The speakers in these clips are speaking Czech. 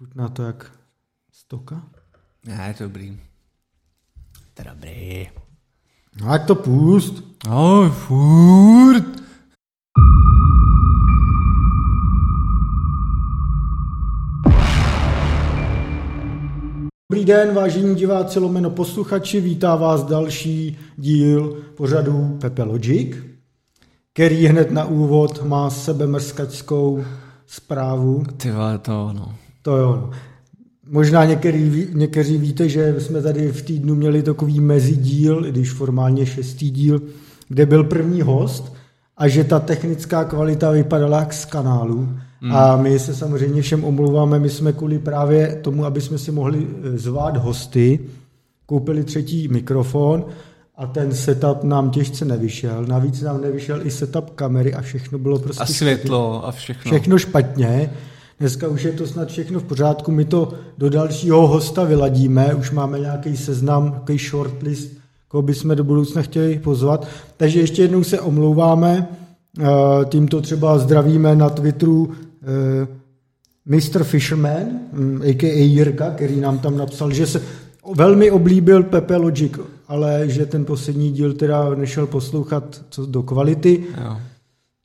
Chutná to jak stoka? Ne, je to dobrý. To dobrý. No jak to pust. No, furt. Dobrý den, vážení diváci lomeno posluchači, vítá vás další díl pořadu Pepe Logic, který hned na úvod má sebe mrskačskou zprávu. Ty vole, to no. To jo. Možná některý, někteří víte, že jsme tady v týdnu měli takový mezidíl, i když formálně šestý díl, kde byl první host a že ta technická kvalita vypadala jak z kanálu. Mm. A my se samozřejmě všem omlouváme, my jsme kvůli právě tomu, aby jsme si mohli eh, zvát hosty, koupili třetí mikrofon a ten setup nám těžce nevyšel. Navíc nám nevyšel i setup kamery a všechno bylo prostě A světlo a všechno. všechno špatně. Dneska už je to snad všechno v pořádku, my to do dalšího hosta vyladíme, už máme nějaký seznam, takový shortlist, koho bychom do budoucna chtěli pozvat. Takže ještě jednou se omlouváme, eh, tímto třeba zdravíme na Twitteru eh, Mr. Fisherman, hm, a.k.a. Jirka, který nám tam napsal, že se velmi oblíbil Pepe Logic, ale že ten poslední díl teda nešel poslouchat co do kvality. Jo.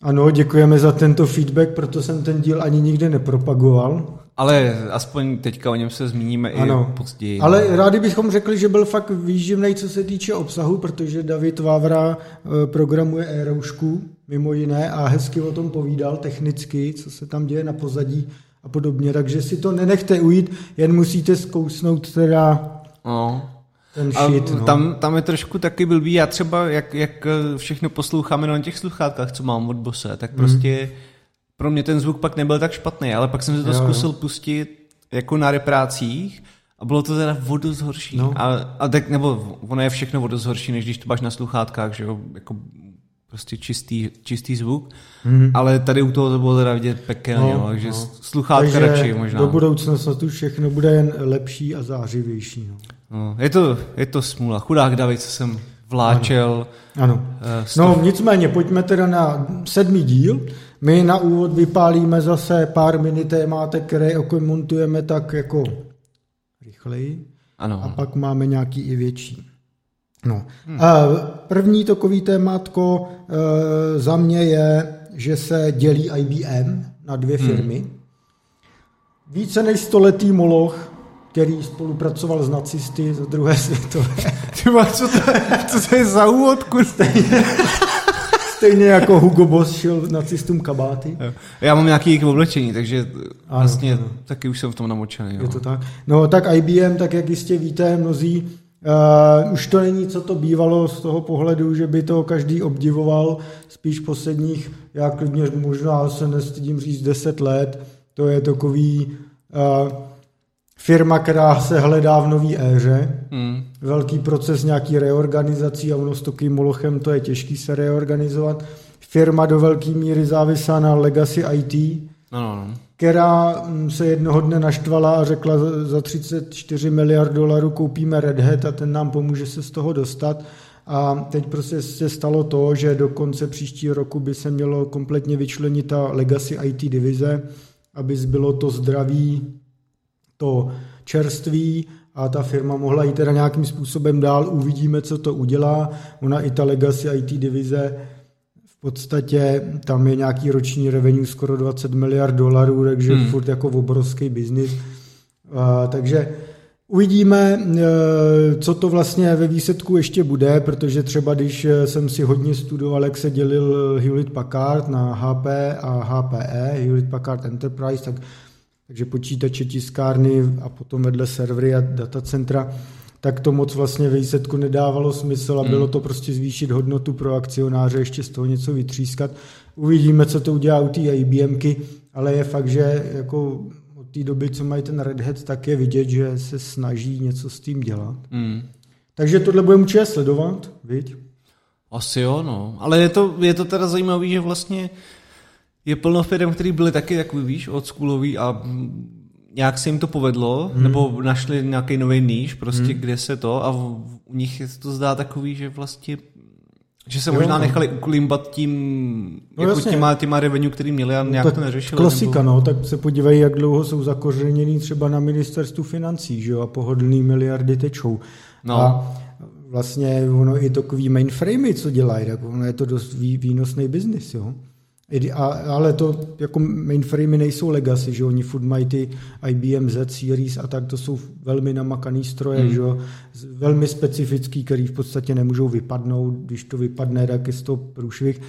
Ano, děkujeme za tento feedback, proto jsem ten díl ani nikde nepropagoval. Ale aspoň teďka o něm se zmíníme Ano. i později. Ale rádi bychom řekli, že byl fakt výživný, co se týče obsahu, protože David Vávra eh, programuje e-roušku, mimo jiné, a hezky o tom povídal technicky, co se tam děje na pozadí a podobně. Takže si to nenechte ujít, jen musíte zkousnout teda No. Ten A shit. No. tam, tam je trošku taky blbý. Já třeba, jak, jak eh, všechno posloucháme na těch sluchátkách, co mám od Bose, tak prostě pro mě ten zvuk pak nebyl tak špatný, ale pak jsem si to Jo, jo. zkusil pustit jako na reprácích a bylo to teda o dost horší. No. A, a tak, nebo ono je všechno o dost horší, než když to máš na sluchátkách, že jo, jako prostě čistý, čistý zvuk, mm. ale tady u toho to bylo teda vidět pekelně, No, takže no. sluchátka radši možná. do budoucna snad už všechno bude jen lepší a zářivější. No. No, je, to, je to smůla. Chudák David, co jsem vláčel. Ano. eh, z No nicméně, pojďme teda na sedmý díl. My na úvod vypálíme zase pár mini témátek, které okomentujeme tak jako rychleji Ano. a pak máme nějaký i větší. No. Hmm. První takový témátko eh, za mě je, že se dělí IBM na dvě firmy. Více než stoletý moloch, který spolupracoval s nacisty za druhé světové. Ty vole, co to, co to je za úvod, kurva? Stejně jako Hugo Boss šel nacistům kabáty. Já mám nějaký jejich oblečení, takže Ano, vlastně ano. taky už jsem v tom namočený. Je Jo. to tak? No tak IBM, tak jak jistě víte mnozí, uh, už to není, co to bývalo z toho pohledu, že by to každý obdivoval, spíš posledních, já klidně možná se nestydím říct 10 let, to je takový uh, firma, která se hledá v nový éře, Hmm. velký proces nějaký reorganizací a ono s takovým molochem to je těžký se reorganizovat. Firma do velké míry závisá na legacy IT, No, no, no. která mm, se jednoho dne naštvala a řekla za- za 34 miliard dolarů koupíme Red Hat a ten nám pomůže se z toho dostat. A teď prostě se stalo to, že do konce příštího roku by se mělo kompletně vyčlenit ta legacy IT divize, aby zbylo to zdraví, to čerství a ta firma mohla jít teda nějakým způsobem dál. Uvidíme, co to udělá. Ona i ta legacy IT divize v podstatě tam je nějaký roční revenue skoro 20 miliard dolarů, takže hmm. furt jako obrovský biznis. Takže uvidíme, e, co to vlastně ve výsledku ještě bude, protože třeba když e, jsem si hodně studoval, jak se dělil Hewlett Packard na HP a HPE, Hewlett Packard Enterprise, tak takže počítače, tiskárny a potom vedle servery a datacentra, tak to moc vlastně ve výsledku nedávalo smysl a bylo to prostě zvýšit hodnotu pro akcionáře, ještě z toho něco vytřískat. Uvidíme, co to udělá u té IBMky, ale je fakt, že jako od té doby, co mají ten Red Hat, tak je vidět, že se snaží něco s tím dělat. Hmm. Takže tohle budeme určitě sledovat, viď? Asi jo, no. Ale je to, je to teda zajímavé, že vlastně je plno firm, který byly taky takový, víš, oldschoolový a nějak se jim to povedlo, hmm. nebo našli nějaký nový níž, prostě, hmm. kde se to a v, u nich je to zdá takový, že vlastně Že se Jo, možná no. nechali uklimbat tím, No jako jasně. těma, těma revenue, který měli a nějak to neřešili. Klasika, nebo... no, tak se podívají, jak dlouho jsou zakořeněný třeba na ministerstvu financí, že jo, a pohodlný miliardy tečou. No. A vlastně ono i takový mainframey, co dělají, tak ono je to dost vý, výnosný biznis, jo. A, ale to jako mainframey nejsou legacy, že oni furt mají ty IBM Z series a tak, to jsou velmi namakaný stroje, Hmm. že velmi specifický, který v podstatě nemůžou vypadnout, když to vypadne, tak je toho průšvih.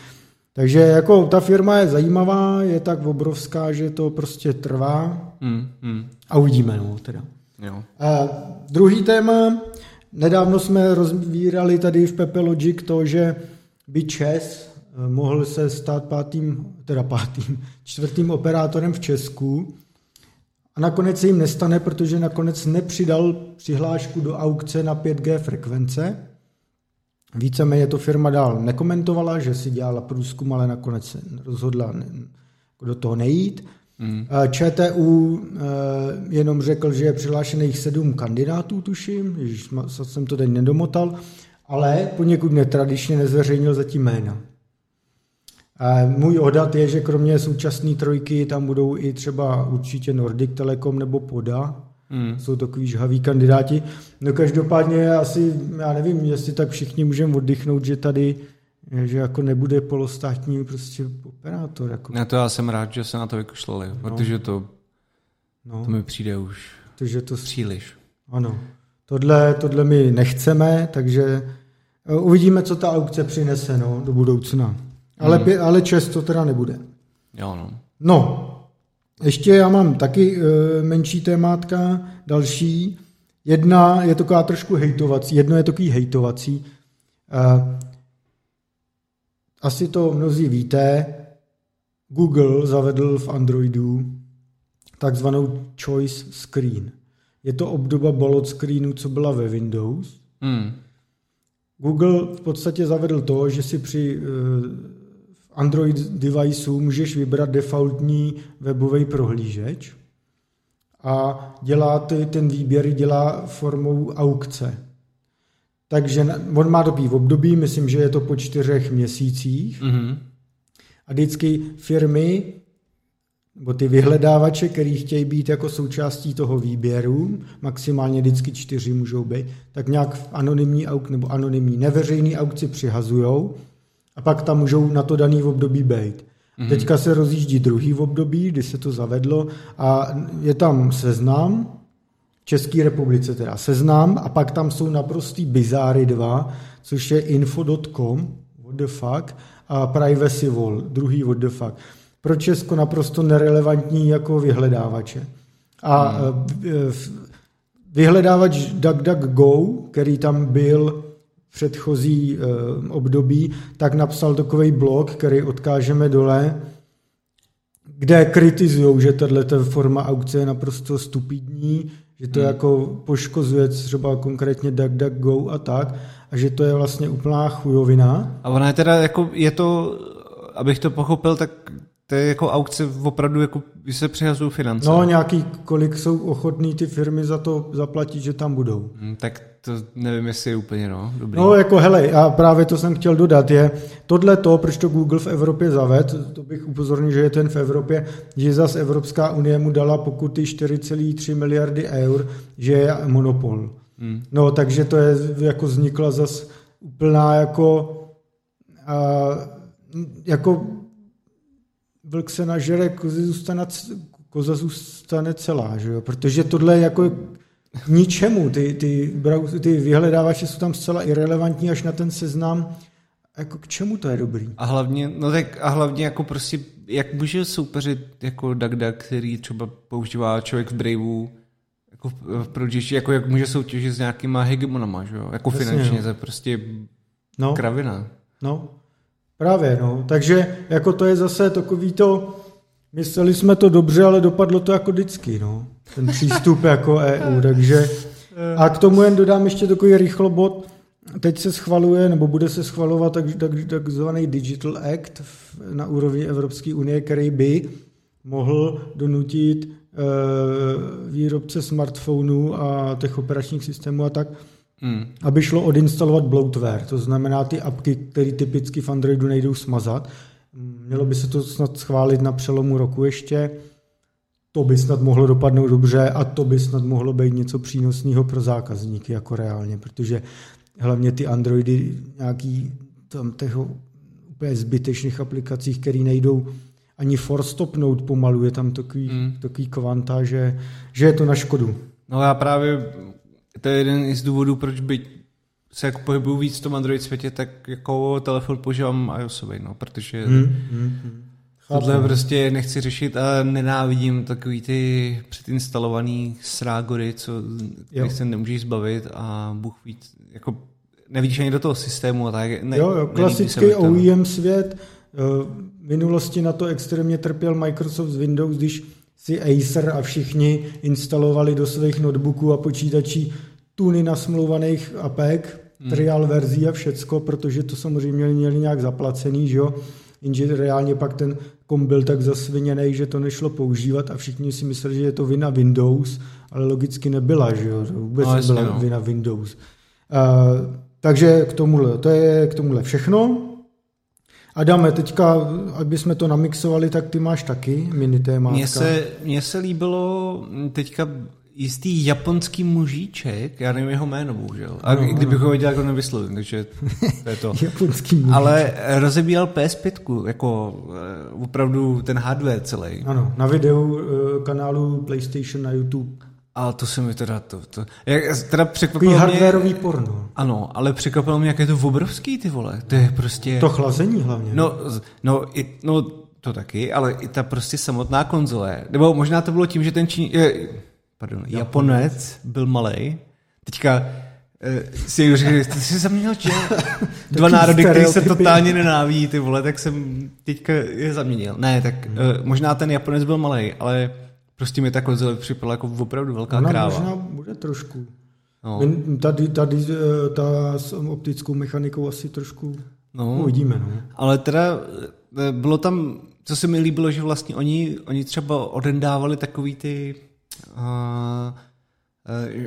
Takže jako ta firma je zajímavá, je tak obrovská, že to prostě trvá Hmm, hmm. a uvidíme, no teda. Jo. A druhý téma, nedávno jsme rozvírali tady v Pepe Logic to, že by ČES mohl se stát pátým, teda pátým, čtvrtým operátorem v Česku. A nakonec se jim nestane, protože nakonec nepřidal přihlášku do aukce na 5G frekvence. Víceméně to firma dál nekomentovala, že si dělala průzkum, ale nakonec se rozhodla do toho nejít. Eh, ČTU eh, jenom řekl, že je přihlášených sedm kandidátů, tuším, Ježiš, jsem to teď nedomotal, ale poněkud netradičně nezveřejnil zatím jména. Můj odhad je, že kromě současné trojky tam budou i třeba určitě Nordic Telekom nebo Poda, Hmm. jsou takový žhaví kandidáti. No každopádně asi, já nevím, jestli tak všichni můžeme oddychnout, že tady že jako nebude polostátní prostě operátor. Jako, Na to já jsem rád, že se na to vykašlali, protože to, no, to mi přijde už protože to příliš. Ano, tohle, tohle my nechceme, takže eh, uvidíme, co ta aukce přinese no, do budoucna. Ale, Hmm. ale čest to teda nebude. Jo, no. No, ještě já mám taky e, menší témátka, další. Jedna je taková trošku hejtovací, jedno je takový hejtovací. E, asi to mnozí víte, Google zavedl v Androidu takzvanou choice screen. Je to obdoba bullet screenu, co byla ve Windows. Hmm. Google v podstatě zavedl to, že si při eh, Android deviceu můžeš vybrat defaultní webový prohlížeč a dělá ty, ten výběr dělá formou aukce. Takže on má takový období, myslím, že je to po čtyřech měsících Mhm. a vždycky firmy nebo ty vyhledávače, který chtějí být jako součástí toho výběru, maximálně vždycky čtyři můžou být, tak nějak v anonymní auk nebo anonymní neveřejný aukci přihazujou a pak tam můžou na to daný období být. Mm-hmm. Teďka se rozjíždí druhý období, kdy se to zavedlo a je tam seznam, v České republice teda seznam a pak tam jsou naprostý bizáry dva, což je info.com, what the fuck, a privacy wall, druhý what the fuck. Pro Česko naprosto nerelevantní jako vyhledávače. A hmm. vyhledávač DuckDuckGo, který tam byl předchozí eh, období, tak napsal takový blog, který odkážeme dole, kde kritizují, že tato forma aukce je naprosto stupidní, že to hmm. jako poškozuje třeba konkrétně DuckDuckGo a tak, a že to je vlastně úplná chujovina. A ona je teda jako, je to, abych to pochopil, tak to je jako aukce opravdu, jako když se přihazují finance. No nějaký, kolik jsou ochotní ty firmy za to zaplatit, že tam budou. Hmm, tak to nevím, jestli je úplně, no, dobrý. No jako hele, a právě to jsem chtěl dodat, je tohle to, proč to Google v Evropě zaved, to bych upozornil, že je ten v Evropě, že zas Evropská unie mu dala pokuty 4,3 miliardy eur, že je monopol. Hmm. No, takže to je jako vznikla zas úplná jako a, jako vlk se nažere, koza zůstane, koza zůstane celá, že jo? protože tohle je jako k ničemu, ty, ty, ty vyhledávače jsou tam zcela irrelevantní až na ten seznam, jako k čemu to je dobrý? A hlavně, no tak a hlavně jako prostě, jak může soupeřit jako DuckDuck, který třeba používá člověk v Braveu, jako v Prodigy, jako jak může soutěžit s nějakýma hegemonama, že jo? Jako Jasně, finančně, jo. to je prostě No. kravina. No, právě, no. Takže jako to je zase takový to, mysleli jsme to dobře, ale dopadlo to jako vždycky, no. Ten přístup jako EU, takže a k tomu jen dodám ještě takový rychlobot. Teď se schvaluje, nebo bude se schvalovat tak, tak, takzvaný Digital Act na úrovni Evropské unie, který by mohl donutit e, výrobce smartphonů a těch operačních systémů a tak, hmm. aby šlo odinstalovat bloatware, to znamená ty apky, které typicky v Androidu nejdou smazat. Mělo by se to snad schválit na přelomu roku ještě. To by snad mohlo dopadnout dobře a to by snad mohlo být něco přínosného pro zákazníky jako reálně, protože hlavně ty Androidy nějaký tam těch úplně zbytečných aplikacích, které nejdou ani force stopnout pomalu, je tam takový, hmm. takový kvanta, že, že je to na škodu. No já právě, to je jeden z důvodů, proč by se jako pohybuju víc v tom Android světě, tak jako telefon používám iOSový, no, protože hmm, hmm, hmm. tohle prostě nechci řešit a nenávidím takový ty předinstalovaný srágory, co se nemůžeš zbavit a Bůh víc, jako nevidíš ani do toho systému a tak. Ne, jo, jo, klasický OEM svět, eh, v minulosti na to extrémně trpěl Microsoft z Windows, když si Acer a všichni instalovali do svých notebooků a počítačí tuny nasmluvaných APEK, hmm. trial verzí a všecko, protože to samozřejmě měli nějak zaplacený, že jo? Jenže reálně pak ten kom byl tak zasviněný, že to nešlo používat a všichni si mysleli, že je to vina Windows, ale logicky nebyla, že jo? To vůbec no, nebyla no. vina Windows. Uh, takže k tomuhle, to je k tomuhle všechno. Adame, teďka, aby jsme to namixovali, tak ty máš taky mini témátka. Mně se, mně se líbilo teďka jistý japonský mužíček, já nevím jeho jméno, bohužel. A no, kdybych ho viděl, jako nevyslovím, takže to je to. japonský mužíček. Ale rozebíjel PS5, jako eh, opravdu ten hardware celý. Ano, na videu eh, kanálu PlayStation na YouTube. Ale to se mi teda to, to jak, teda překvapilo mě... hardwareový porno. Ano, ale překvapilo mě, jak je to obrovský, ty vole. To je prostě... To chlazení hlavně. No, no, i, no to taky, ale i ta prostě samotná konzole. Nebo možná to bylo tím, že ten čín... Je, pardon, Japonec, Japonec byl malý. Teďka eh, si někdo řekl, ty jsi zaměnil či? Dva národy, které se totálně nenávidí, ty vole, tak jsem teďka je zaměnil. Ne, tak hmm. uh, možná ten Japonec byl malý, ale Prostě mi ta konzole připadala jako opravdu velká Ona kráva. možná bude trošku. No. Tady, tady eh, ta s optickou mechanikou asi trošku no. uvidíme. No. Ale teda eh, bylo tam, co se mi líbilo, že vlastně oni, oni třeba odendávali takový ty uh, uh,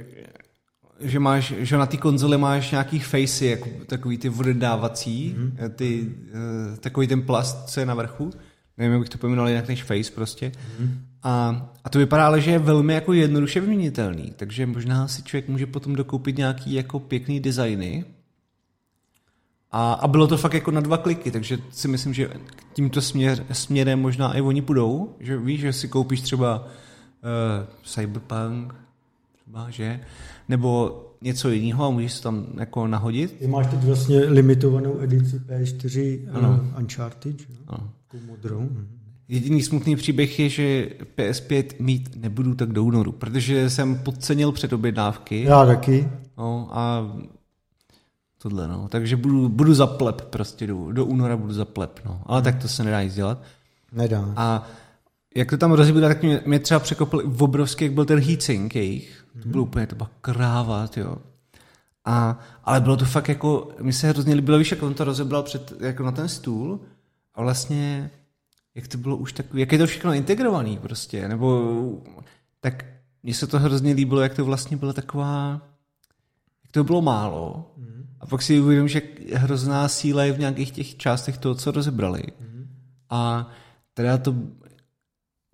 že máš, že na té konzole máš nějaký facey, jako takový ty odendávací, mm-hmm. ty, uh, takový ten plast, co je na vrchu. Nevím, jak bych to pojmenoval jinak než face prostě. Mm-hmm. A, a to vypadá ale, že je velmi jako jednoduše vyměnitelný, takže možná si člověk může potom dokoupit nějaký jako pěkný designy. A, a bylo to fakt jako na dva kliky, takže si myslím, že tímto směr, směrem možná i oni půjdou, že víš, že si koupíš třeba uh, Cyberpunk, třeba, že? Nebo něco jiného a můžeš tam jako nahodit. Ty máš teď vlastně limitovanou edici P4 ano. Uh, Uncharted, že? Ano. modrou. Mhm. Jediný smutný příběh je, že PS5 mít nebudu tak do únoru, protože jsem podcenil předobjednávky. Já taky. No a tohle, no. Takže budu, budu zaplep prostě, do, do února budu zaplep, no. Ale tak to se nedá nic dělat. Nedá. A jak to tam rozebírat, tak mě, mě třeba překopil obrovský, jak byl ten heatsink jejich. Mm-hmm. To bylo úplně, to byla kráva, jo. A, ale bylo to fakt jako, mi se hrozně líbilo, víš, jak on to rozebral před, jako na ten stůl a vlastně jak to bylo už takový, jak je to všechno integrovaný prostě, nebo tak mně se to hrozně líbilo, jak to vlastně bylo taková, jak to bylo málo. Mm. A pak si uvědomím, že hrozná síla je v nějakých těch částech toho, co rozebrali. Mm. A teda to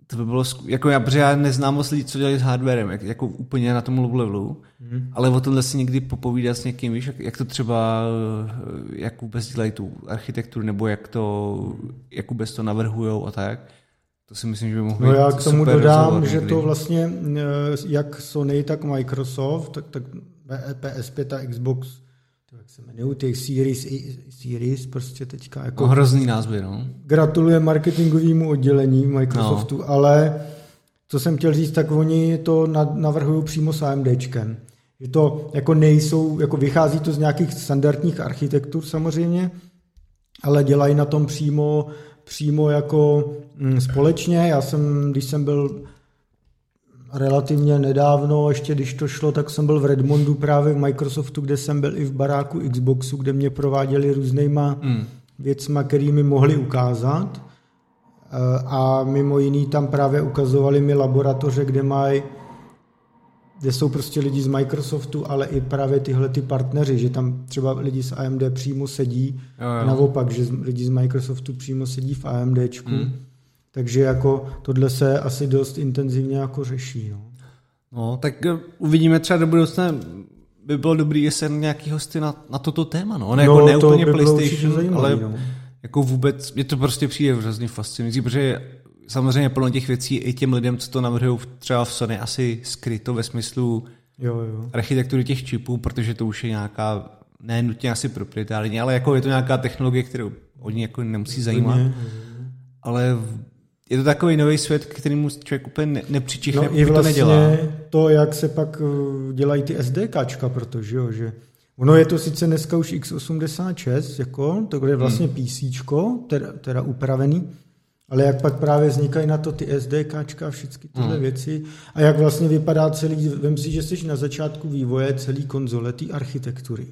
to by bylo, jako já, protože já neznám moc lidí, co dělají s hardwarem, jak, jako úplně na tom low levelu, mm. ale o tomhle si někdy popovídat s někým, víš, jak, jak to třeba, jak vůbec dělají tu architekturu, nebo jak to, jak vůbec to navrhujou a tak. To si myslím, že by mohlo No já k tomu dodám, že to vlastně, eh, jak Sony, tak Microsoft, tak, tak PS5 a Xbox jak se jmenují, těch series, series prostě teďka jako... No, hrozný názvy, no. Gratuluje marketingovému oddělení Microsoftu, no. ale co jsem chtěl říct, tak oni to navrhují přímo s AMDčkem. Že to jako nejsou, jako vychází to z nějakých standardních architektur samozřejmě, ale dělají na tom přímo, přímo jako mm, společně. Já jsem, když jsem byl relativně nedávno, ještě když to šlo, tak jsem byl v Redmondu právě v Microsoftu, kde jsem byl i v baráku Xboxu, kde mě prováděli různýma mm. věcma, kterými mohli ukázat. Eh, a mimo jiný tam právě ukazovali mi laboratoře, kde mají kde jsou prostě lidi z Microsoftu, ale i právě tyhle ty partneři, že tam třeba lidi z AMD přímo sedí, Jo, jo. naopak, že lidi z Microsoftu přímo sedí v AMDčku, Hmm. Takže jako tohle se asi dost intenzivně jako řeší. No. No, tak eh, uvidíme třeba do budoucna, by bylo dobrý, jestli nějaký hosty na, na toto téma, no. Ne, No, jako ne to úplně by PlayStation, zajímavý, ale no. jako vůbec, mě to prostě přijde hrozně fascinující, protože samozřejmě plno těch věcí i těm lidem, co to navrhují třeba v Sony, asi skryto ve smyslu Jo, jo. architektury těch čipů, protože to už je nějaká, ne nutně asi proprietární, ale jako je to nějaká technologie, kterou oni jako nemusí zajímat, ale je to takový nový svět, k kterému člověk úplně ne, nepřičichne, No i to vlastně nedělá. to, jak se pak uh, dělají ty SDKčka, protože jo, že ono je to sice dneska už x86, jako, to je vlastně Hmm. PC, teda, teda upravený, ale jak pak právě vznikají na to ty SDKčka a všechny tyhle Hmm. věci a jak vlastně vypadá celý, vem si, že jsi na začátku vývoje celý konzole, té architektury.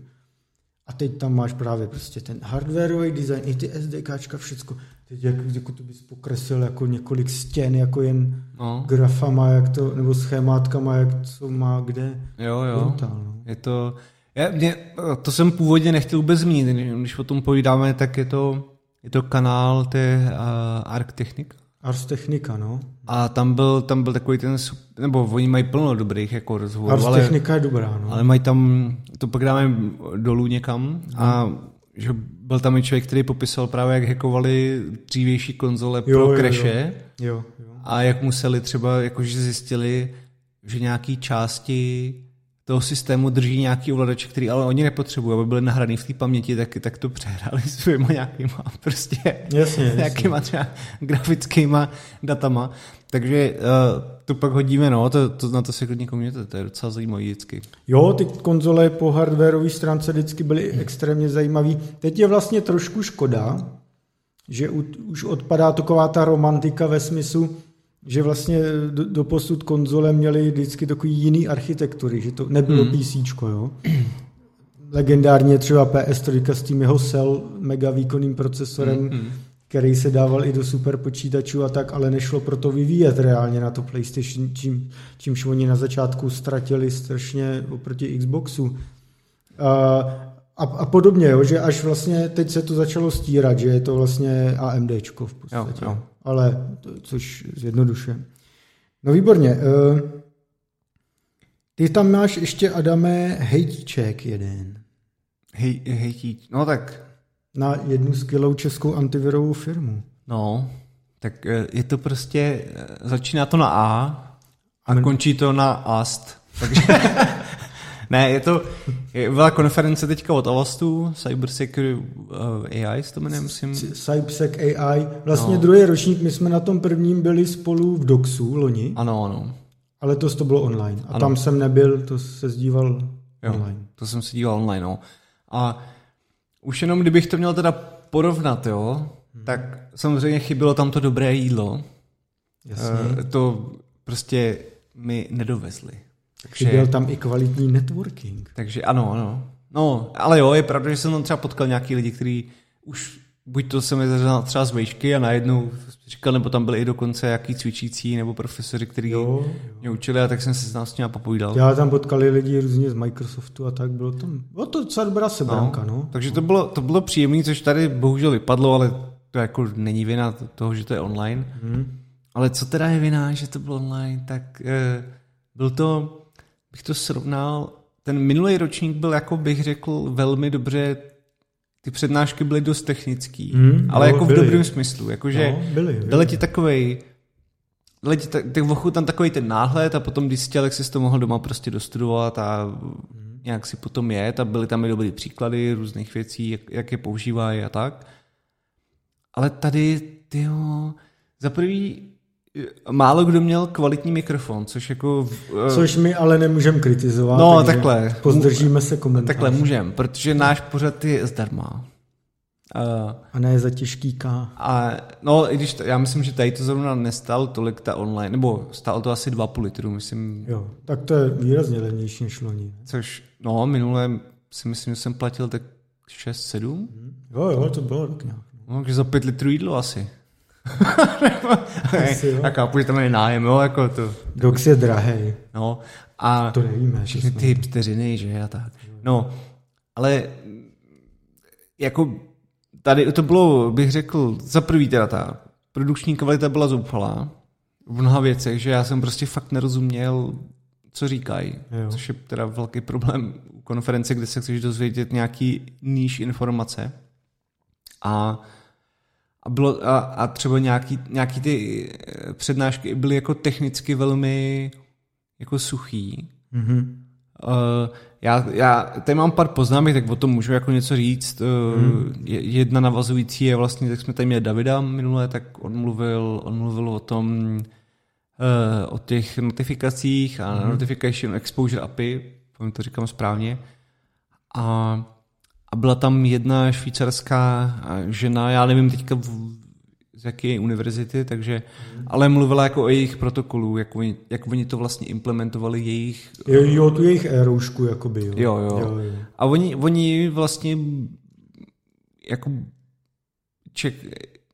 A teď tam máš právě prostě ten hardwareový design, i ty SDKčka, všecko. Teď jak, jako to bys pokreslil jako několik stěn, jako jen No. grafama, jak to, nebo schémátkama, jak co má kde. Jo, jo. Brutál, no. Je to, já, mě, to jsem původně nechtěl vůbec zmínit, když- o tom povídáme, tak je to, je to kanál té uh, Arc Technica. Ars Technica, no. A tam byl, tam byl takový ten, nebo oni mají plno dobrých jako rozhovorů, Ars ale, Technica je dobrá, no. ale mají tam, to pak dáme dolů někam a že byl tam i člověk, který popisoval právě, jak hackovali dřívější konzole pro Jo, jo, jo. Jo, jo. a jak museli třeba, jakože zjistili, že nějaký části toho systému drží nějaký ovladač, který ale oni nepotřebují, aby byly nahraný v té paměti, tak, tak to přehráli svýma nějakýma prostě Jasně, jasně. nějakýma třeba grafickýma datama. Takže uh, to pak hodíme, no, to, to, na to se klidně komuněte, to je docela zajímavý vždycky. Jo, ty konzole po hardwareové stránce vždycky byly extrémně zajímavý. Teď je vlastně trošku škoda, že u, už odpadá taková ta romantika ve smyslu, že vlastně do, do posud konzole měly vždycky takový jiný architektury, že to nebylo hmm. PC, jo. Legendárně třeba PS3 s tím jeho Cell mega výkonným procesorem, hmm. který se dával i do super počítačů a tak, ale nešlo proto vyvíjet reálně na to PlayStation, čím, čímž oni na začátku ztratili strašně oproti Xboxu. A, a, a podobně, jo, že až vlastně teď se to začalo stírat, že je to vlastně AMDčko v podstatě. Jo, jo. Ale to, což zjednoduše. No výborně. eh, Ty tam máš ještě, Adame, hejtíček jeden Hej, hej, tí- no tak, na jednu skvělou českou antivirovou firmu. no, tak eh, je to prostě, eh, začíná to na A a končí to na AST. Takže, ne, je to, byla konference teďka od Avastu, Cyber Security uh, AI, se to jmenuje, myslím. Cypsec AI. Vlastně no. druhý ročník, my jsme na tom prvním byli spolu v Doxu loni, Ano, ano. ale letos to bylo online. A Ano. tam jsem nebyl, to se zdíval Jo, online. to jsem si díval online, no. A už jenom kdybych to měl teda porovnat, jo, Hmm. tak samozřejmě chybělo tam to dobré jídlo. Jasně. Eh, to prostě mi nedovezli. Takže, Chyběl tam i kvalitní networking. takže ano, ano. No, ale jo, je pravda, že jsem tam třeba potkal nějaký lidi, kteří už buď to se mi zařadil třeba z vejšky a najednou říkal, nebo tam byli i dokonce jaký cvičící nebo profesoři, kteří Jo, jo. mě učili a tak jsem se s nás s nimi popovídal. Já tam potkali lidi různě z Microsoftu a tak bylo tam. Bylo to docela dobrá sebranka, no. Takže to bylo, to bylo příjemné, což tady bohužel vypadlo, ale to jako není vina toho, že to je online. Hmm. Ale co teda je vina, že to bylo online, tak eh, byl to, bych to srovnal, ten minulý ročník byl, jako bych řekl, velmi dobře, ty přednášky byly dost technický, Hmm, ale jo, jako v byly. dobrém smyslu, jakože No, byly, byly. dali ti takovej, dali ti tak, tak vochu tam takový ten náhled a potom, když chtěl, jak jsi to mohl doma prostě dostudovat a nějak si potom jet a byly tam i dobrý příklady různých věcí, jak, jak je používají a tak. Ale tady, tyjo, za prvý, málo kdo měl kvalitní mikrofon, což jako... v- eh, Což my ale nemůžeme kritizovat. No, takže takhle. Pozdržíme se komentář. Takhle můžem, protože náš pořad je zdarma. Uh, A ne za těžký K. a no, i když já myslím, že tady to zrovna nestálo tolik ta online, nebo stálo to asi 2,5 litru, myslím, Jo, tak to je výrazně levnější než loni. což, no, minule si myslím, že jsem platil tak 6-7, Jo, jo, to bylo tak nějak. no, takže za 5 litrů jídlo asi. Já chápu, že tam je nájem, jo, jako to. Dox je drahý. No, a To nevíme. všechny to ty vteřiny, že a tak. No, ale jako tady to bylo, bych řekl, za prvý teda ta produkční kvalita byla zoufalá v mnoha věcech, že já jsem prostě fakt nerozuměl, co říkají, Jo. což je teda velký problém u konference, kde se chceš dozvědět nějaký níž informace. A, a, bylo, a, a třeba nějaký, nějaký ty eh, přednášky byly jako technicky velmi jako suchý. Mhm. Uh, já, já tady mám pár poznámek, tak o tom můžu jako něco říct. Je- Jedna navazující je vlastně, tak jsme tady měli Davida minule, tak on mluvil, on mluvil o tom, uh, o těch notifikacích a Hmm. Notification Exposure API, povím to říkám správně. A, a byla tam jedna švýcarská žena, já nevím teďka v, z jaké univerzity, takže, ale mluvila jako o jejich protokolu, jak oni, jak oni to vlastně implementovali jejich Jo, jo, tu jejich éroušku, jakoby, jo. Jo, jo. jo, jo. A oni, oni vlastně jako ček,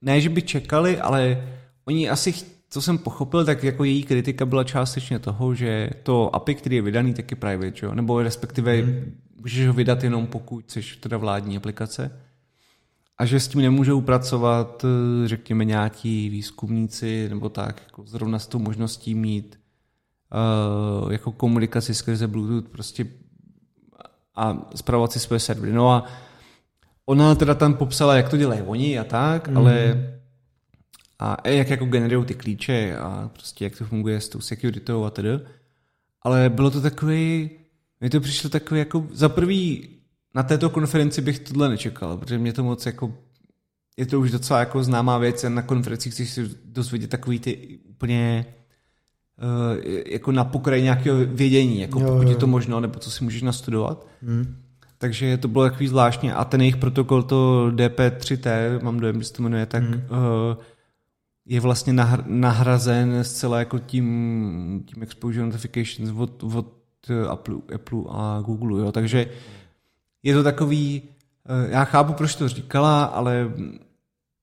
ne, že by čekali, ale oni asi, co jsem pochopil, tak jako její kritika byla částečně toho, že to API, který je vydaný, tak je private, že jo? nebo respektive hmm. Můžeš ho vydat jenom pokud jsi teda vládní aplikace a že s tím nemůžou pracovat, eh, řekněme, nějaký výzkumníci nebo tak, jako zrovna s tou možností mít uh, jako komunikaci skrze Bluetooth prostě a zpravovat si svoje servery. No a ona teda tam popsala, jak to dělají oni a tak, mm. ale a jak jako generují ty klíče a prostě jak to funguje s tou securitou a tedy. Ale bylo to takový, mi to přišlo takový jako, za prvý na této konferenci bych tohle nečekal, protože mě to moc jako, je to už docela jako známá věc a na konferencích chceš si dozvědět takový ty úplně uh, jako na pokraji nějakého vědění, jako Jo, pokud je jo. to možno, nebo co si můžeš nastudovat. Hm. Takže to bylo takový zvláštně. A ten jejich protokol, to DP3T, mám dojem, že se to jmenuje, tak Mhm. mm. uh, je vlastně nahr- nahrazen zcela jako tím, tím exposure notifications od, od Apple, Apple a Google. Jo. Takže je to takový, uh, já chápu, proč to říkala, ale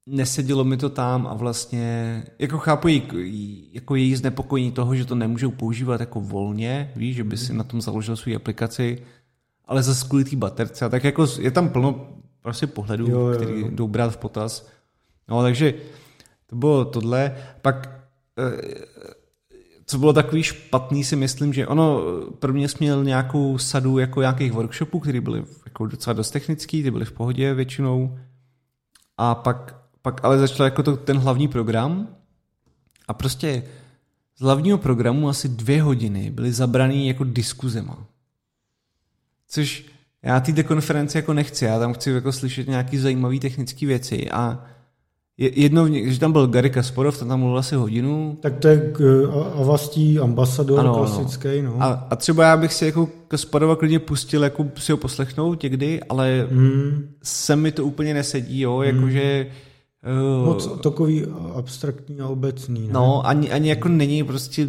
nesedělo mi to tam a vlastně, jako chápu její, jako její znepokojení toho, že to nemůžou používat jako volně, víš, že by si na tom založil svou aplikaci, ale zase kvůli té baterce, a tak jako je tam plno prostě pohledů, Jo, jo, který jo. jdou brát v potaz. No, takže to bylo tohle. Pak, eh, co bylo takový špatný, si myslím, že ono prvně jsme měl nějakou sadu jako nějakých workshopů, které byly jako docela dost technický, ty byly v pohodě většinou. A pak, pak ale začal jako to, ten hlavní program a prostě z hlavního programu asi dvě hodiny byly zabraný jako diskuzema. Což já té konferenci jako nechci, já tam chci jako slyšet nějaký zajímavý technické věci a je- jedno, když tam byl Gary Kasparov, ten tam mluvil asi hodinu Tak to je k- a- Avastí ambasador Ano, ano. klasický, no. a, a třeba já bych si jako Kasparova klidně pustil jako si ho poslechnout někdy, ale Hmm. se mi to úplně nesedí, jo, jakože uh, Moc takový abstraktní a obecný, ne? No, ani, ani jako není prostě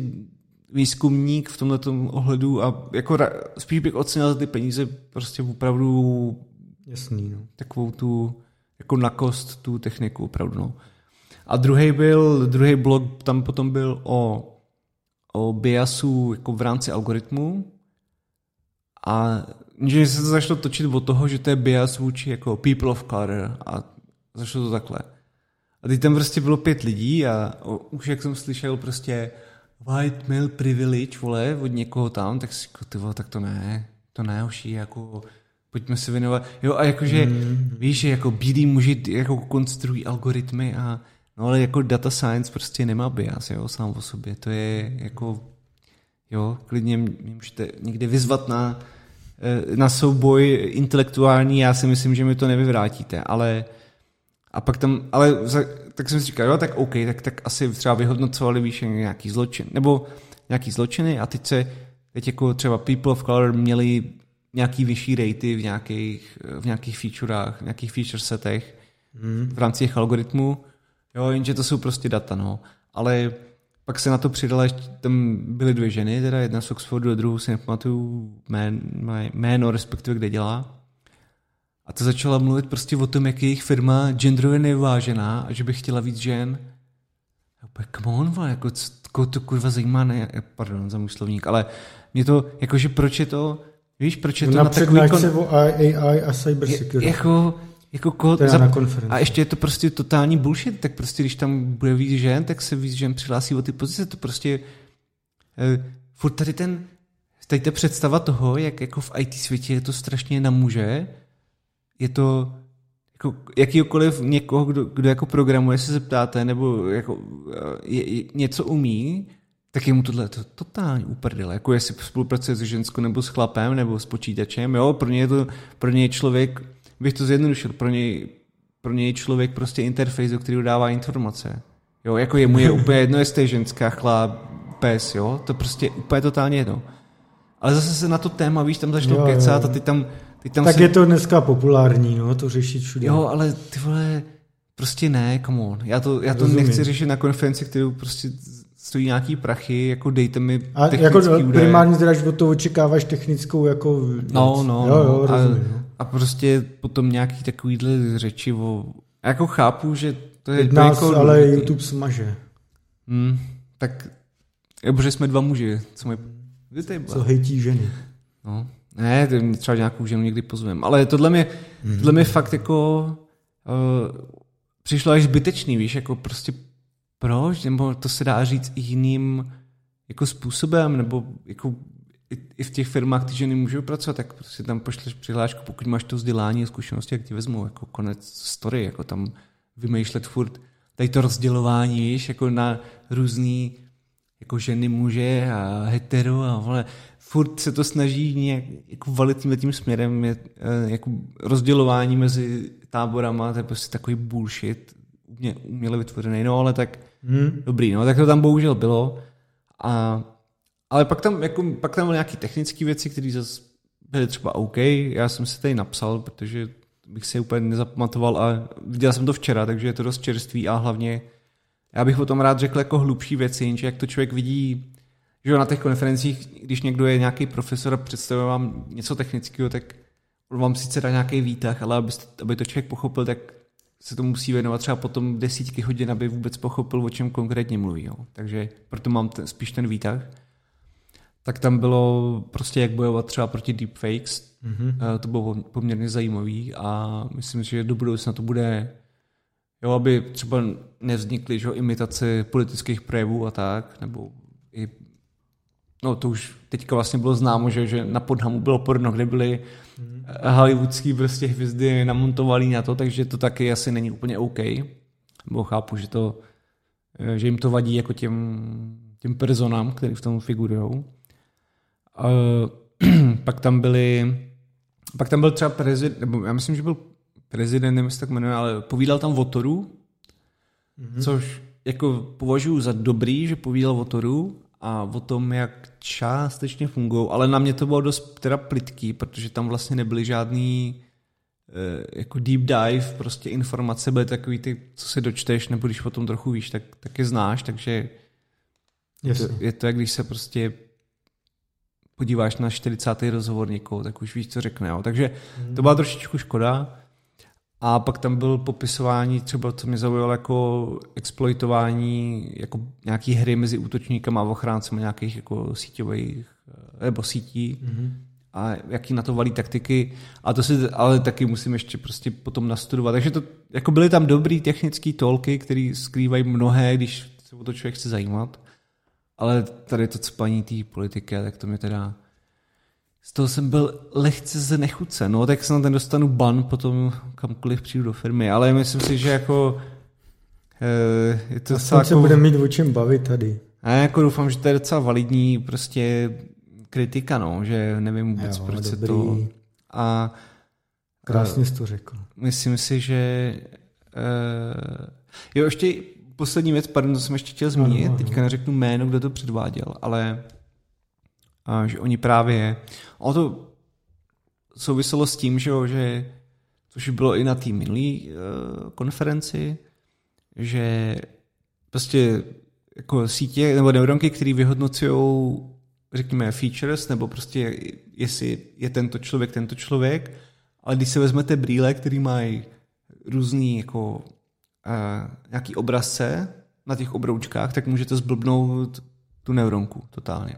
výzkumník v tomhle ohledu a jako spíš bych ocenil za ty peníze prostě opravdu Jasný, no. takovou tu jako na kost tu techniku opravdu. No. A druhý byl, druhý blok tam potom byl o, o biasu jako v rámci algoritmu a že se to začalo točit od toho, že to je bias vůči jako people of color a začalo to takhle. A teď tam prostě bylo pět lidí a o, už jak jsem slyšel prostě white male privilege, vole, od někoho tam, tak si jako, ty vole, tak to ne, to ne, hoší, jako pojďme se věnovat. Jo, a jakože, mm. víš, že jako bílí muži jako konstruují algoritmy a no ale jako data science prostě nemá bias, jo, sám o sobě. To je jako, jo, klidně mě můžete někde vyzvat na, eh, na souboj intelektuální, já si myslím, že mi to nevyvrátíte, ale a pak tam, ale za, tak jsem si říkal, jo, tak OK, tak, tak asi třeba vyhodnocovali víš nějaký zločin, nebo nějaký zločiny a teď se, teď jako třeba People of Color měli nějaký vyšší ratey v nějakých, v nějakých featurách, v nějakých feature setech Hmm. v rámci těch algoritmů, jo, jenže to jsou prostě data, no. Ale pak se na to přidala ještě, tam byly dvě ženy, teda jedna z Oxfordu a druhou si nepamatuju jméno, jméno, respektive kde dělá. A to začala mluvit prostě o tom, jak je jejich firma genderově nevyvážená a že by chtěla víc žen come on, vole, jako, co, to kurva zajímá, ne, pardon za můj slovník, ale mě to, jakože proč je to, víš, proč je to na, na takový... Kon... o AI a cybersecurity. Jako, jako ko, za, na konferenci. A ještě je to prostě totální bullshit, tak prostě když tam bude víc žen, tak se víc žen přihlásí o ty pozice, to prostě uh, furt tady ten, tady ta představa toho, jak jako v IT světě je to strašně na muže, je to jako jakýkoliv někoho, kdo, kdo jako programuje, se zeptáte, nebo jako je, je, něco umí, tak je mu tohle to totální uprdele. Jako jestli spolupracuje s ženskou nebo s chlapem nebo s počítačem, jo, pro ně je to, pro ně je člověk, bych to zjednodušil, pro něj, pro něj člověk prostě interface, do kterého dává informace. Jo, jako je mu je úplně jedno, jestli je ženská, chlap, pes, jo, to prostě úplně totálně jedno. Ale zase se na to téma, víš, tam začnou kecat a ty tam Teď tam tak se... je to dneska populární, no, to řešit všude. Jo, ale ty vole, prostě ne, come on. Já to, já to nechci řešit na konferenci, kterou prostě stojí nějaký prachy, jako dejte mi A jako údaje. primárně teda, že od toho očekáváš technickou jako věc. No, no, jo, jo, no. rozumím, a, no. a prostě potom nějaký takovýhle řeči o... Jako chápu, že to je... Teď nás jako ale důležitý. YouTube smaže. Hmm, tak, protože jsme dva muži, co mi... Co hejtí ženy. No, ne, třeba nějakou ženu někdy pozvem. Ale tohle mi, mm-hmm. tohle mi fakt jako uh, přišlo až zbytečný, víš, jako prostě proč, nebo to se dá říct i jiným jako způsobem, nebo jako i, v těch firmách ty ženy můžou pracovat, tak prostě tam pošleš přihlášku, pokud máš to vzdělání a zkušenosti, jak ti vezmu, jako konec story, jako tam vymýšlet furt tady to rozdělování, víš, jako na různý jako ženy, muže a hetero a vole, furt se to snaží nějak jako valit tím, směrem, je, eh, jako rozdělování mezi táborama, to je prostě takový bullshit, umě, uměle vytvořený, no ale tak hmm. dobrý, no tak to tam bohužel bylo. A, ale pak tam, jako, pak tam byly nějaké technické věci, které zase byly třeba OK, já jsem se tady napsal, protože bych si úplně nezapamatoval a viděl jsem to včera, takže je to dost čerstvý a hlavně já bych o tom rád řekl jako hlubší věci, jenže jak to člověk vidí že na těch konferencích, když někdo je nějaký profesor a představuje vám něco technického, tak on vám sice dá nějaký výtah, ale aby, aby to člověk pochopil, tak se to musí věnovat třeba potom desítky hodin, aby vůbec pochopil, o čem konkrétně mluví. Jo. Takže proto mám ten, spíš ten výtah. Tak tam bylo prostě, jak bojovat třeba proti deepfakes. Mm-hmm. To bylo poměrně zajímavý a myslím, že do budoucna to bude, jo, aby třeba nevznikly že, imitace politických projevů a tak, nebo i no to už teďka vlastně bylo známo, že, že na Podhamu bylo porno, kde byly mm. hollywoodský prostě hvězdy namontovaný na to, takže to taky asi není úplně OK. Bo chápu, že to, že jim to vadí jako těm, těm personám, který v tom figurují. pak tam byli, pak tam byl třeba prezident, nebo já myslím, že byl prezident, nevím, jestli tak jmenuje, ale povídal tam o Toru, mm-hmm. což jako považuji za dobrý, že povídal o Toru, a o tom, jak částečně fungují, ale na mě to bylo dost teda plitký, protože tam vlastně nebyly žádný eh, jako deep dive, prostě informace byly takový ty, co se dočteš, nebo když o tom trochu víš, tak, tak je znáš, takže je to, je to, jak když se prostě podíváš na 40. rozhovor někoho, tak už víš, co řekne. Jo. Takže to byla trošičku škoda. A pak tam byl popisování, třeba co mě zaujalo jako exploitování jako nějaký hry mezi útočníkama a ochráncem nějakých jako síťových eh, nebo sítí mm-hmm. a jaký na to valí taktiky. A to si ale taky musím ještě prostě potom nastudovat. Takže to, jako byly tam dobrý technický tolky, které skrývají mnohé, když se o to člověk chce zajímat. Ale tady to spaní té politiky, tak to mě teda z toho jsem byl lehce znechucen, no, tak se na ten dostanu ban potom kamkoliv přijdu do firmy, ale myslím si, že jako e, je to docela jako, se bude mít o čem bavit tady. A jako doufám, že to je docela validní prostě kritika, no, že nevím vůbec, jo, proč se to... A, Krásně jsi to řekl. Myslím si, že... Uh, jo, ještě poslední věc, pardon, to jsem ještě chtěl zmínit, ano, ano. teďka neřeknu jméno, kdo to předváděl, ale že oni právě, ono to souviselo s tím, že, že což bylo i na té minulé uh, konferenci, že prostě jako sítě nebo neuronky, které vyhodnocují řekněme features, nebo prostě jestli je tento člověk tento člověk, ale když se vezmete brýle, který mají různý jako uh, nějaký obrazce na těch obroučkách, tak můžete zblbnout tu neuronku totálně.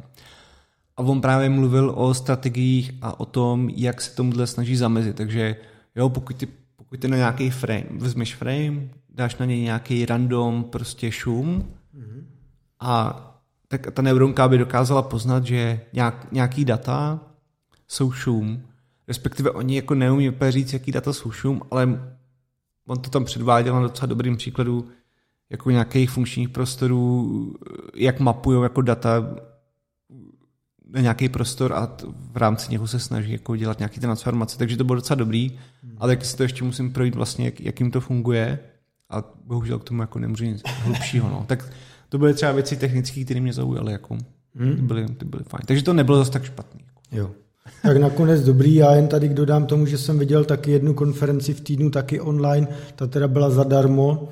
A on právě mluvil o strategiích a o tom, jak se tomuhle snaží zamezit. Takže jo, pokud ty, pokud ty na nějaký frame, vezmeš frame, dáš na něj nějaký random prostě šum mm-hmm. a tak ta neuronka by dokázala poznat, že nějak, nějaký data jsou šum, respektive oni jako neumí úplně říct, jaký data jsou šum, ale on to tam předváděl na docela dobrým příkladu jako nějakých funkčních prostorů, jak mapují jako data nějaký prostor a v rámci něho se snaží jako dělat nějaký transformace, takže to bylo docela dobrý, hmm. ale taky si to ještě musím projít vlastně, jak, jak jim to funguje a bohužel k tomu jako nemůžu nic hlubšího. No. Tak to byly třeba věci technické, které mě zaujaly. Jako. Hmm. Ty, byly, ty byly fajn. Takže to nebylo zase tak špatný. Jako. Jo. Tak nakonec dobrý, já jen tady dodám tomu, že jsem viděl taky jednu konferenci v týdnu, taky online, ta teda byla zadarmo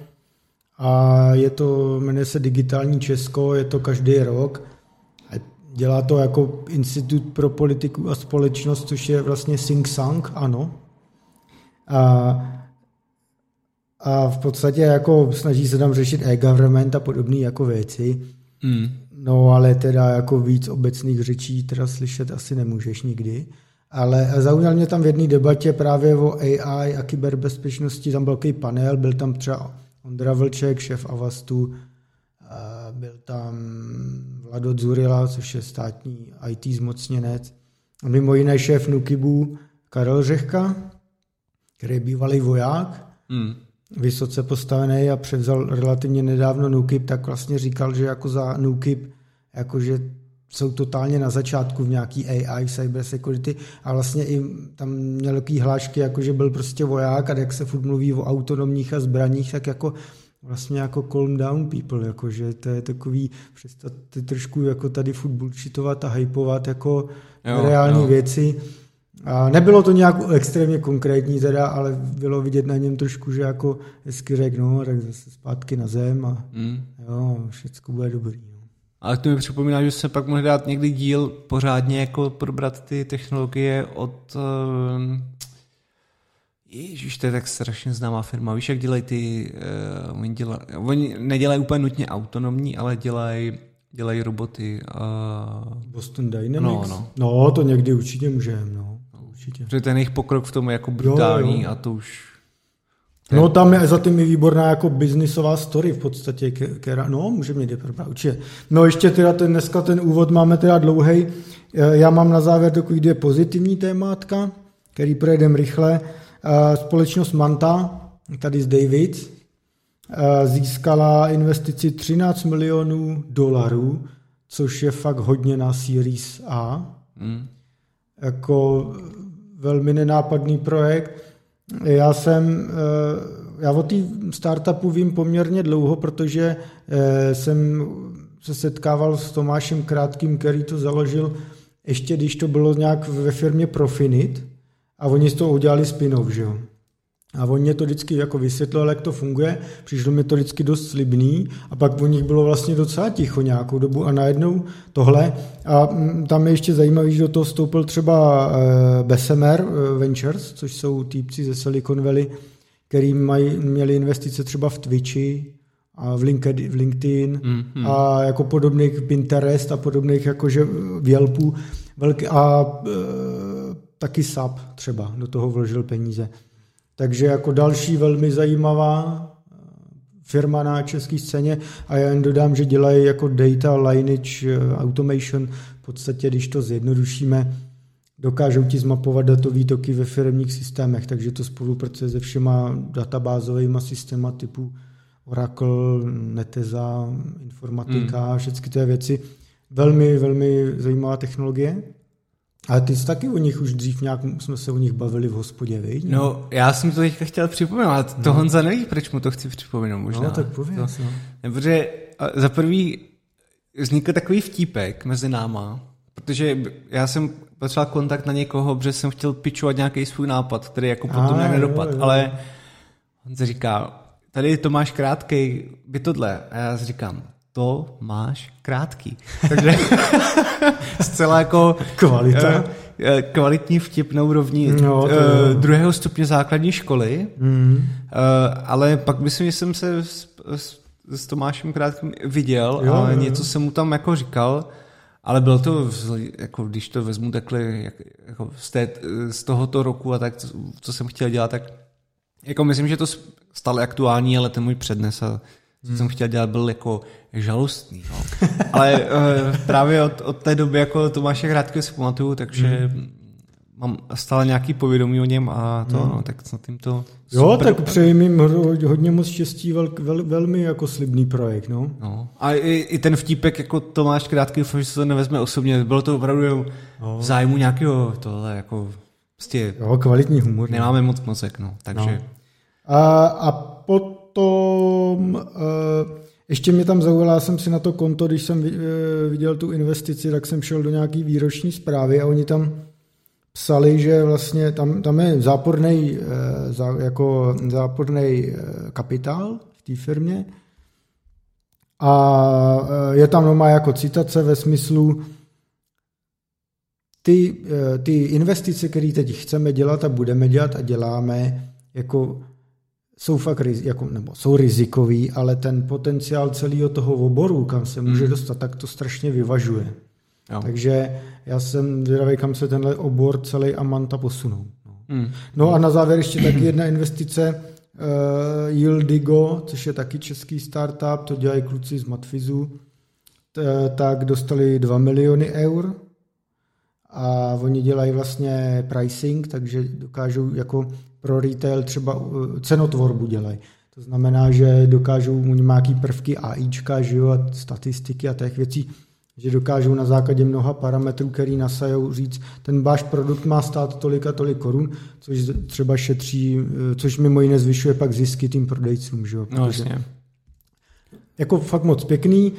a je to, jmenuje se Digitální Česko, je to každý rok. Dělá to jako Institut pro politiku a společnost, což je vlastně Think Sang, ano. A a v podstatě jako snaží se tam řešit e-government a podobné jako věci. Mm. No ale teda jako víc obecných řečí teda slyšet asi nemůžeš nikdy. Ale zaujal mě tam v jedné debatě právě o AI a kyberbezpečnosti, tam byl velký panel, byl tam třeba Ondra Vlček, šéf Avastu, byl tam Vlado Zurila, což je státní IT zmocněnec, a mimo jiné šéf Nukibu Karel Řehka, který je bývalý voják, mm vysoce postavený a převzal relativně nedávno Nukip, tak vlastně říkal, že jako za Nukip, jakože jsou totálně na začátku v nějaký AI, cyber security a vlastně i tam měl takový hlášky, jako že byl prostě voják a jak se furt mluví o autonomních a zbraních, tak jako vlastně jako calm down people, jakože to je takový, přestat trošku jako tady furt bullshitovat a hypovat jako jo, reální jo. věci a nebylo to nějak extrémně konkrétní teda, ale bylo vidět na něm trošku, že jako hezky řekl, no, tak zase zpátky na zem a mm. jo, všechno bude dobrý. No. Ale to mi připomíná, že se pak mohli dát někdy díl pořádně jako probrat ty technologie od... Ježíš, to je tak strašně známá firma. Víš, jak dělají ty... Uh, oni, dělaj, oni nedělají úplně nutně autonomní, ale dělají dělají roboty. Uh... Boston Dynamics? No, no. no, to někdy určitě můžeme, no určitě. Protože ten jejich pokrok v tom je jako brutální jo, jo. a to už... Ten... No tam je za tím je výborná jako biznisová story v podstatě, která, no může mě dobrá, určitě. No ještě teda ten, dneska ten úvod máme teda dlouhý. Já mám na závěr takový dvě pozitivní témátka, který projedeme rychle. Společnost Manta, tady z David, získala investici 13 milionů dolarů, což je fakt hodně na Series A. Mm. Jako velmi nenápadný projekt. Já jsem, eh, já o té startupu vím poměrně dlouho, protože eh, jsem se setkával s Tomášem Krátkým, který to založil ještě když to bylo nějak ve firmě Profinit a oni z toho udělali spin-off, že jo. A on mě to vždycky jako vysvětlil, jak to funguje, přišlo mi to vždycky dost slibný a pak o nich bylo vlastně docela ticho nějakou dobu a najednou tohle. A mm, tam je ještě zajímavý, že do toho vstoupil třeba eh, Bessemer eh, Ventures, což jsou týpci ze Silicon Valley, který mají, měli investice třeba v Twitchi, a v LinkedIn, v LinkedIn mm, a jako podobných Pinterest a podobných jakože v Yelpu velký, a e, taky SAP třeba do toho vložil peníze. Takže jako další velmi zajímavá eh, firma na české scéně a já jen dodám, že dělají jako data lineage eh, automation, v podstatě, když to zjednodušíme, dokážou ti zmapovat datové toky ve firmních systémech, takže to spolupracuje se všema databázovými systémy typu Oracle, Neteza, informatika, mm. všechny ty věci. Velmi, velmi zajímavá technologie. Ale ty jsi taky o nich už dřív nějak, jsme se o nich bavili v hospodě, viď? No, já jsem to teďka chtěl připomenout, to no. Honza neví, proč mu to chci připomenout možná. No, tak pověděl no. Ne, protože za prvý vznikl takový vtípek mezi náma, protože já jsem potřeboval kontakt na někoho, protože jsem chtěl pičovat nějaký svůj nápad, který jako potom nějak nedopad, ale on se říká, tady Tomáš Krátkej, by tohle. A já si říkám, to máš krátký. Takže zcela jako kvalita. Eh, eh, kvalitní vtip na úrovni no, to... druhého stupně základní školy, mm. ale pak myslím, že jsem se s Tomášem Krátkým viděl jo, a jo, něco jsem mu tam jako říkal, ale bylo to, jako když to vezmu takhle jak, jako z, té, z tohoto roku a tak, co, co jsem chtěl dělat, tak jako myslím, že to stále aktuální, ale ten můj přednes a co hmm. jsem chtěl dělat, byl jako žalostný. No. Ale uh, právě od, od té doby jako Tomáše Krátkého si pamatuju, takže hmm. mám stále nějaký povědomí o něm a to, hmm. no, tak snad tím to Jo, tak přeji jim hodně moc štěstí, vel, vel, velmi jako slibný projekt, no. no. A i, i, ten vtípek jako Tomáš Krátký, že se to nevezme osobně, bylo to opravdu no. v zájmu nějakého tohle, jako prostě... Jo, kvalitní humor. No. Nemáme moc mozek, no, takže... No. A, a potom... Uh, ještě mě tam zaujala, jsem si na to konto, když jsem eh, viděl tu investici, tak jsem šel do nějaký výroční zprávy a oni tam psali, že vlastně tam, tam je záporný, eh, jako záporný eh, kapitál v té firmě. A je tam noma jako citace ve smyslu ty, ty investice, které teď chceme dělat a budeme dělat a děláme, jako jsou fakt jako, nebo jsou rizikový, ale ten potenciál celého toho oboru, kam se může mm. dostat, tak to strašně vyvažuje. Jo. Takže já jsem zvědavý, kam se tenhle obor celý Amanta posunou. No. Mm. no a na závěr ještě taky jedna investice, uh, Yieldigo, což je taky český startup, to dělají kluci z Matfizu, t- tak dostali 2 miliony eur a oni dělají vlastně pricing, takže dokážou jako pro retail třeba uh, cenotvorbu dělají. To znamená, že dokážou, nějaký prvky AIčka, že jo, a statistiky a těch věcí, že dokážou na základě mnoha parametrů, který nasajou, říct, ten váš produkt má stát tolik a tolik korun, což třeba šetří, uh, což mimo jiné zvyšuje pak zisky tím prodejcům. Že jo? No, jasně. Jako fakt moc pěkný,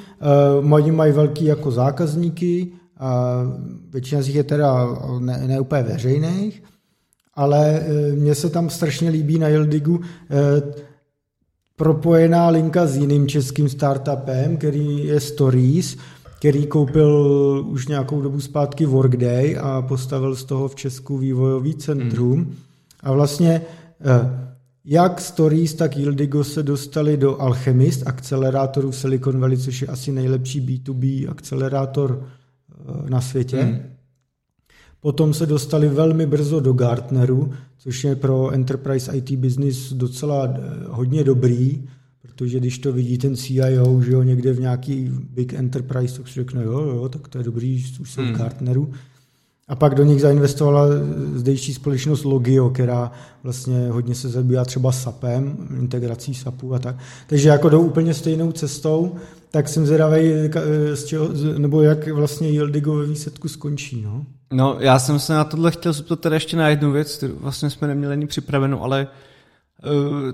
uh, oni mají velký jako zákazníky, a většina z nich je teda ne, ne úplně veřejných, ale e, mně se tam strašně líbí na Yildigu e, propojená linka s jiným českým startupem, který je Stories, který koupil už nějakou dobu zpátky Workday a postavil z toho v Česku vývojový centrum. Hmm. A vlastně e, jak Stories, tak Yildigo se dostali do Alchemist, akcelerátoru Silicon Valley, což je asi nejlepší B2B akcelerátor na světě. Hmm. Potom se dostali velmi brzo do Gartneru, což je pro enterprise IT business docela eh, hodně dobrý, protože když to vidí ten CIO, že jo, někde v nějaký big enterprise, tak si řekne, jo, jo, tak to je dobrý, už jsou v hmm. Gartneru. A pak do nich zainvestovala zdejší společnost Logio, která vlastně hodně se zabývá třeba SAPem, integrací SAPu a tak. Takže jako jdou úplně stejnou cestou, tak jsem zvědavý, z čeho, nebo jak vlastně Yildigo ve výsledku skončí. No? no, já jsem se na tohle chtěl zeptat teda ještě na jednu věc, kterou vlastně jsme neměli ani připravenou, ale uh,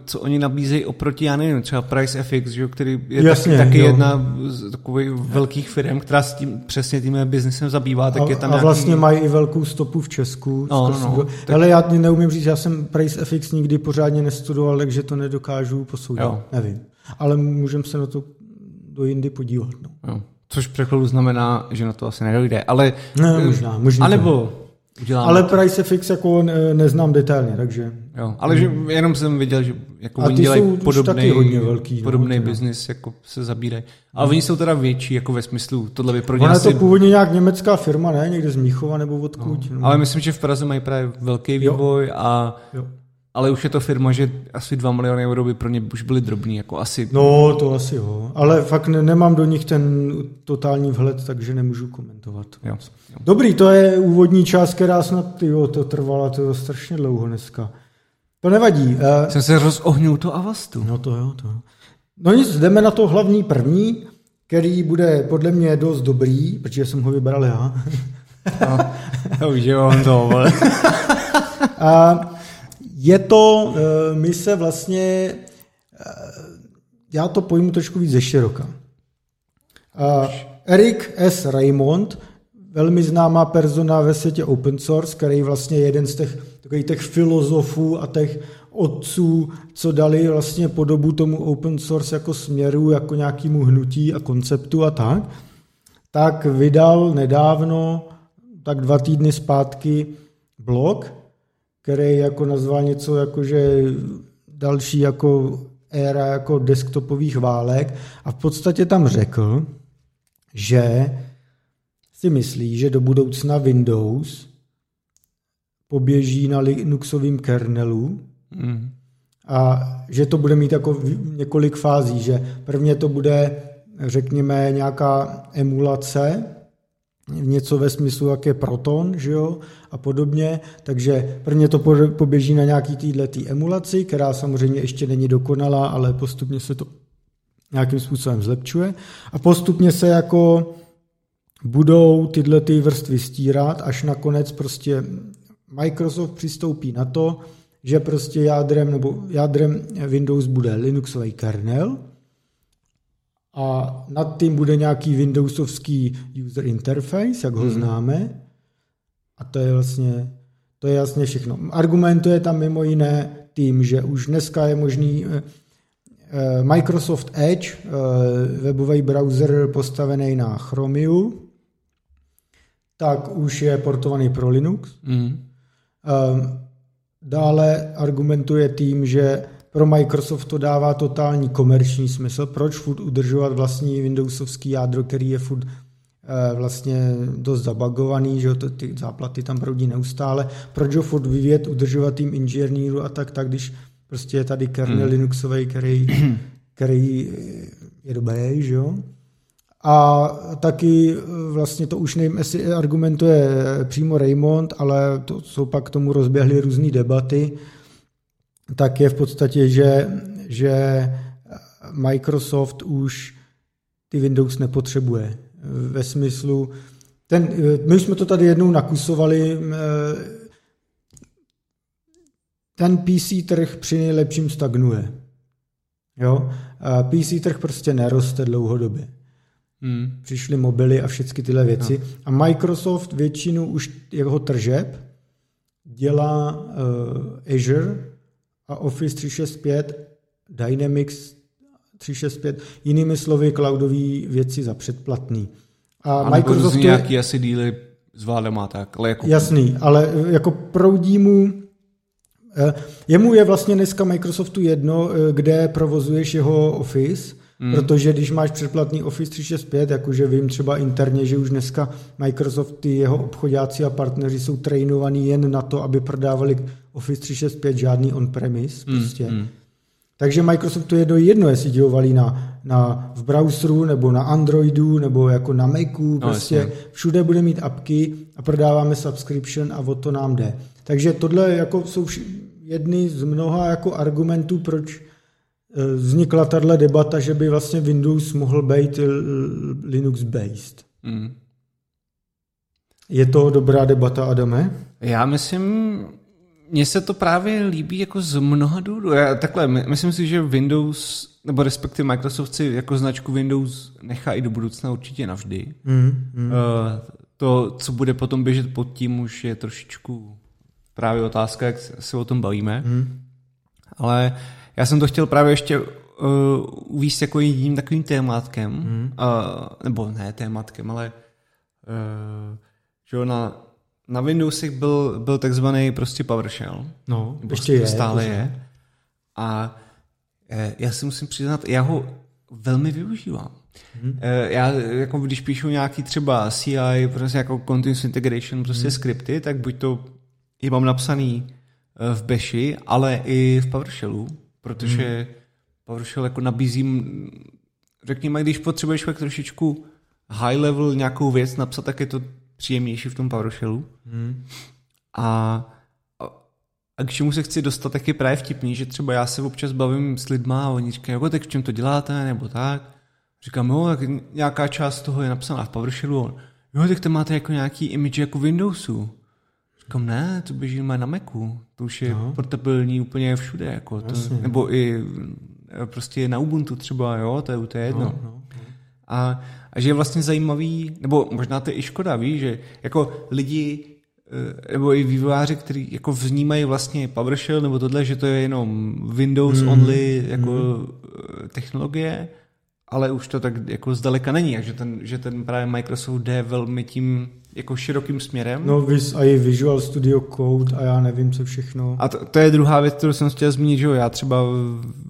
co oni nabízejí oproti, já nevím, třeba Price FX, že, který je Jasně, taky, taky jedna z takových velkých firm, která s tím přesně tím biznesem zabývá, tak a, je tam A nějaký... vlastně mají i velkou stopu v Česku. No, no, no, tak... Ale já neumím říct, já jsem Price FX nikdy pořádně nestudoval, takže to nedokážu posoudit. Jo. Nevím. Ale můžeme se na to do jindy podívat. No. Jo. Což překladu znamená, že na to asi nedojde, ale... Ne, možná, možná. Anebo uděláme Ale Price FX jako ne, neznám detailně, takže... Jo, ale že jenom jsem viděl, že jako oni dělají podobný, hodně velký, no, podobný no, biznis, jako se zabírají. Ale no. oni jsou teda větší, jako ve smyslu, tohle by pro Ona je to původně nějak německá firma, ne? Někde z Míchova nebo odkud. No. Ale myslím, že v Praze mají právě velký vývoj jo. a jo ale už je to firma, že asi 2 miliony euro by pro ně už byly drobný, jako asi. No, to asi jo, ale fakt ne, nemám do nich ten totální vhled, takže nemůžu komentovat. Jo. jo. Dobrý, to je úvodní část, která snad, jo, to trvala to strašně dlouho dneska. To nevadí. Uh, Jsem se rozohnul to Avastu. No to jo, to jo. No nic, jdeme na to hlavní první, který bude podle mě dost dobrý, protože jsem ho vybral já. no, už je on to, A je to uh, mise vlastně, uh, já to pojmu trošku víc ze široka. Uh, Eric S. Raymond, velmi známá persona ve světě open source, který vlastně je jeden z těch, takových těch filozofů a těch otců, co dali vlastně podobu tomu open source jako směru, jako nějakému hnutí a konceptu a tak, tak vydal nedávno, tak dva týdny zpátky, blog, který jako nazval něco jako, že další jako éra jako desktopových válek a v podstatě tam řekl, že si myslí, že do budoucna Windows poběží na Linuxovém kernelu mm. a že to bude mít jako několik fází, že prvně to bude, řekněme, nějaká emulace, něco ve smyslu, jak je Proton, že jo, a podobně, takže prvně to poběží na nějaký týhletý emulaci, která samozřejmě ještě není dokonalá, ale postupně se to nějakým způsobem zlepšuje. A postupně se jako budou tyhle ty vrstvy stírat, až nakonec prostě Microsoft přistoupí na to, že prostě jádrem nebo jádrem Windows bude Linuxový kernel a nad tím bude nějaký Windowsovský user interface, jak ho hmm. známe. A to je vlastně to je jasně všechno. Argumentuje tam mimo jiné tím, že už dneska je možný eh, eh, Microsoft Edge, eh, webový browser postavený na Chromium, tak už je portovaný pro Linux. Mm. Dále argumentuje tím, že pro Microsoft to dává totální komerční smysl. Proč furt udržovat vlastní Windowsovský jádro, který je furt eh, vlastně dost zabagovaný, že to, ty záplaty tam proudí neustále. Proč ho furt vyvět, udržovat tým inženýru a tak, tak, když prostě je tady kernel hmm. Linuxový, který, který je dobrý, že jo? A taky eh, vlastně to už nevím, jestli argumentuje přímo Raymond, ale to jsou pak k tomu rozběhly různé debaty, tak je v podstatě, že, že Microsoft už ty Windows nepotřebuje. Ve smyslu, ten, my jsme to tady jednou nakusovali, ten PC trh při nejlepším stagnuje. Jo? PC trh prostě neroste dlouhodobě. Hmm. Přišly mobily a všechny tyhle věci. No. A Microsoft většinu už jeho tržeb dělá uh, Azure a Office 365, Dynamics 365, jinými slovy cloudové věci za předplatný. A, a Microsoft nějaký je, asi díly s má tak, ale jako... Jasný, ale eh, jako proudí mu eh, Jemu je vlastně dneska Microsoftu jedno, kde provozuješ jeho Office, Hmm. Protože když máš předplatný Office 365, jakože vím třeba interně, že už dneska Microsoft, ty jeho obchodáci a partneři jsou trainovaní jen na to, aby prodávali Office 365, žádný on-premise hmm. prostě. Hmm. Takže Microsoftu je do jedno, jestli dělovali na, na, v browseru, nebo na Androidu, nebo jako na Macu, no, prostě jasně. všude bude mít apky a prodáváme subscription a o to nám jde. Takže tohle jako jsou jedny z mnoha jako argumentů, proč vznikla tahle debata, že by vlastně Windows mohl být Linux-based. Mm. Je to dobrá debata, Adame? Já myslím, mně se to právě líbí jako z mnoha důvodů. Já, takhle, myslím si, že Windows, nebo respektive Microsoft si jako značku Windows nechá i do budoucna určitě navždy. Mm, mm. Uh, to, co bude potom běžet pod tím, už je trošičku právě otázka, jak se o tom bavíme. Mm. Ale uh, já jsem to chtěl právě ještě uh, uvíct jako jedním takovým tématkem, mm. uh, nebo ne tématkem, ale uh, že na, na Windowsech byl, byl takzvaný prostě PowerShell. No, ještě je. Stále je. je. A eh, já si musím přiznat, já ho velmi využívám. Hmm. Já, jako když píšu nějaký třeba CI, prostě jako Continuous Integration, prostě hmm. skripty, tak buď to je mám napsaný v Bashi, ale i v PowerShellu protože hmm. PowerShell jako nabízím, řekněme, když potřebuješ fakt trošičku high level nějakou věc napsat, tak je to příjemnější v tom PowerShellu. Hmm. A, a k čemu se chci dostat, tak je právě vtipný, že třeba já se občas bavím s lidma a oni říkají, jako tak v čem to děláte, nebo tak. Říkám, jo, tak nějaká část toho je napsaná v PowerShellu. Jo, tak to máte jako nějaký image jako Windowsu. Říkám, ne, to běží na Macu. To už je no. portabilní úplně všude. Jako to, nebo i e, prostě na Ubuntu třeba, jo, to je, to je jedno. No, no, no. A, a že je vlastně zajímavý, nebo možná to je i škoda, víš, že jako lidi e, nebo i vývojáři, kteří jako vnímají vlastně PowerShell nebo tohle, že to je jenom Windows mm. only jako mm. technologie, ale už to tak jako zdaleka není, a že ten, že ten právě Microsoft jde velmi tím jako širokým směrem. No, vis, a i Visual Studio Code a já nevím, co všechno. A to, to je druhá věc, kterou jsem chtěl zmínit, že jo, já třeba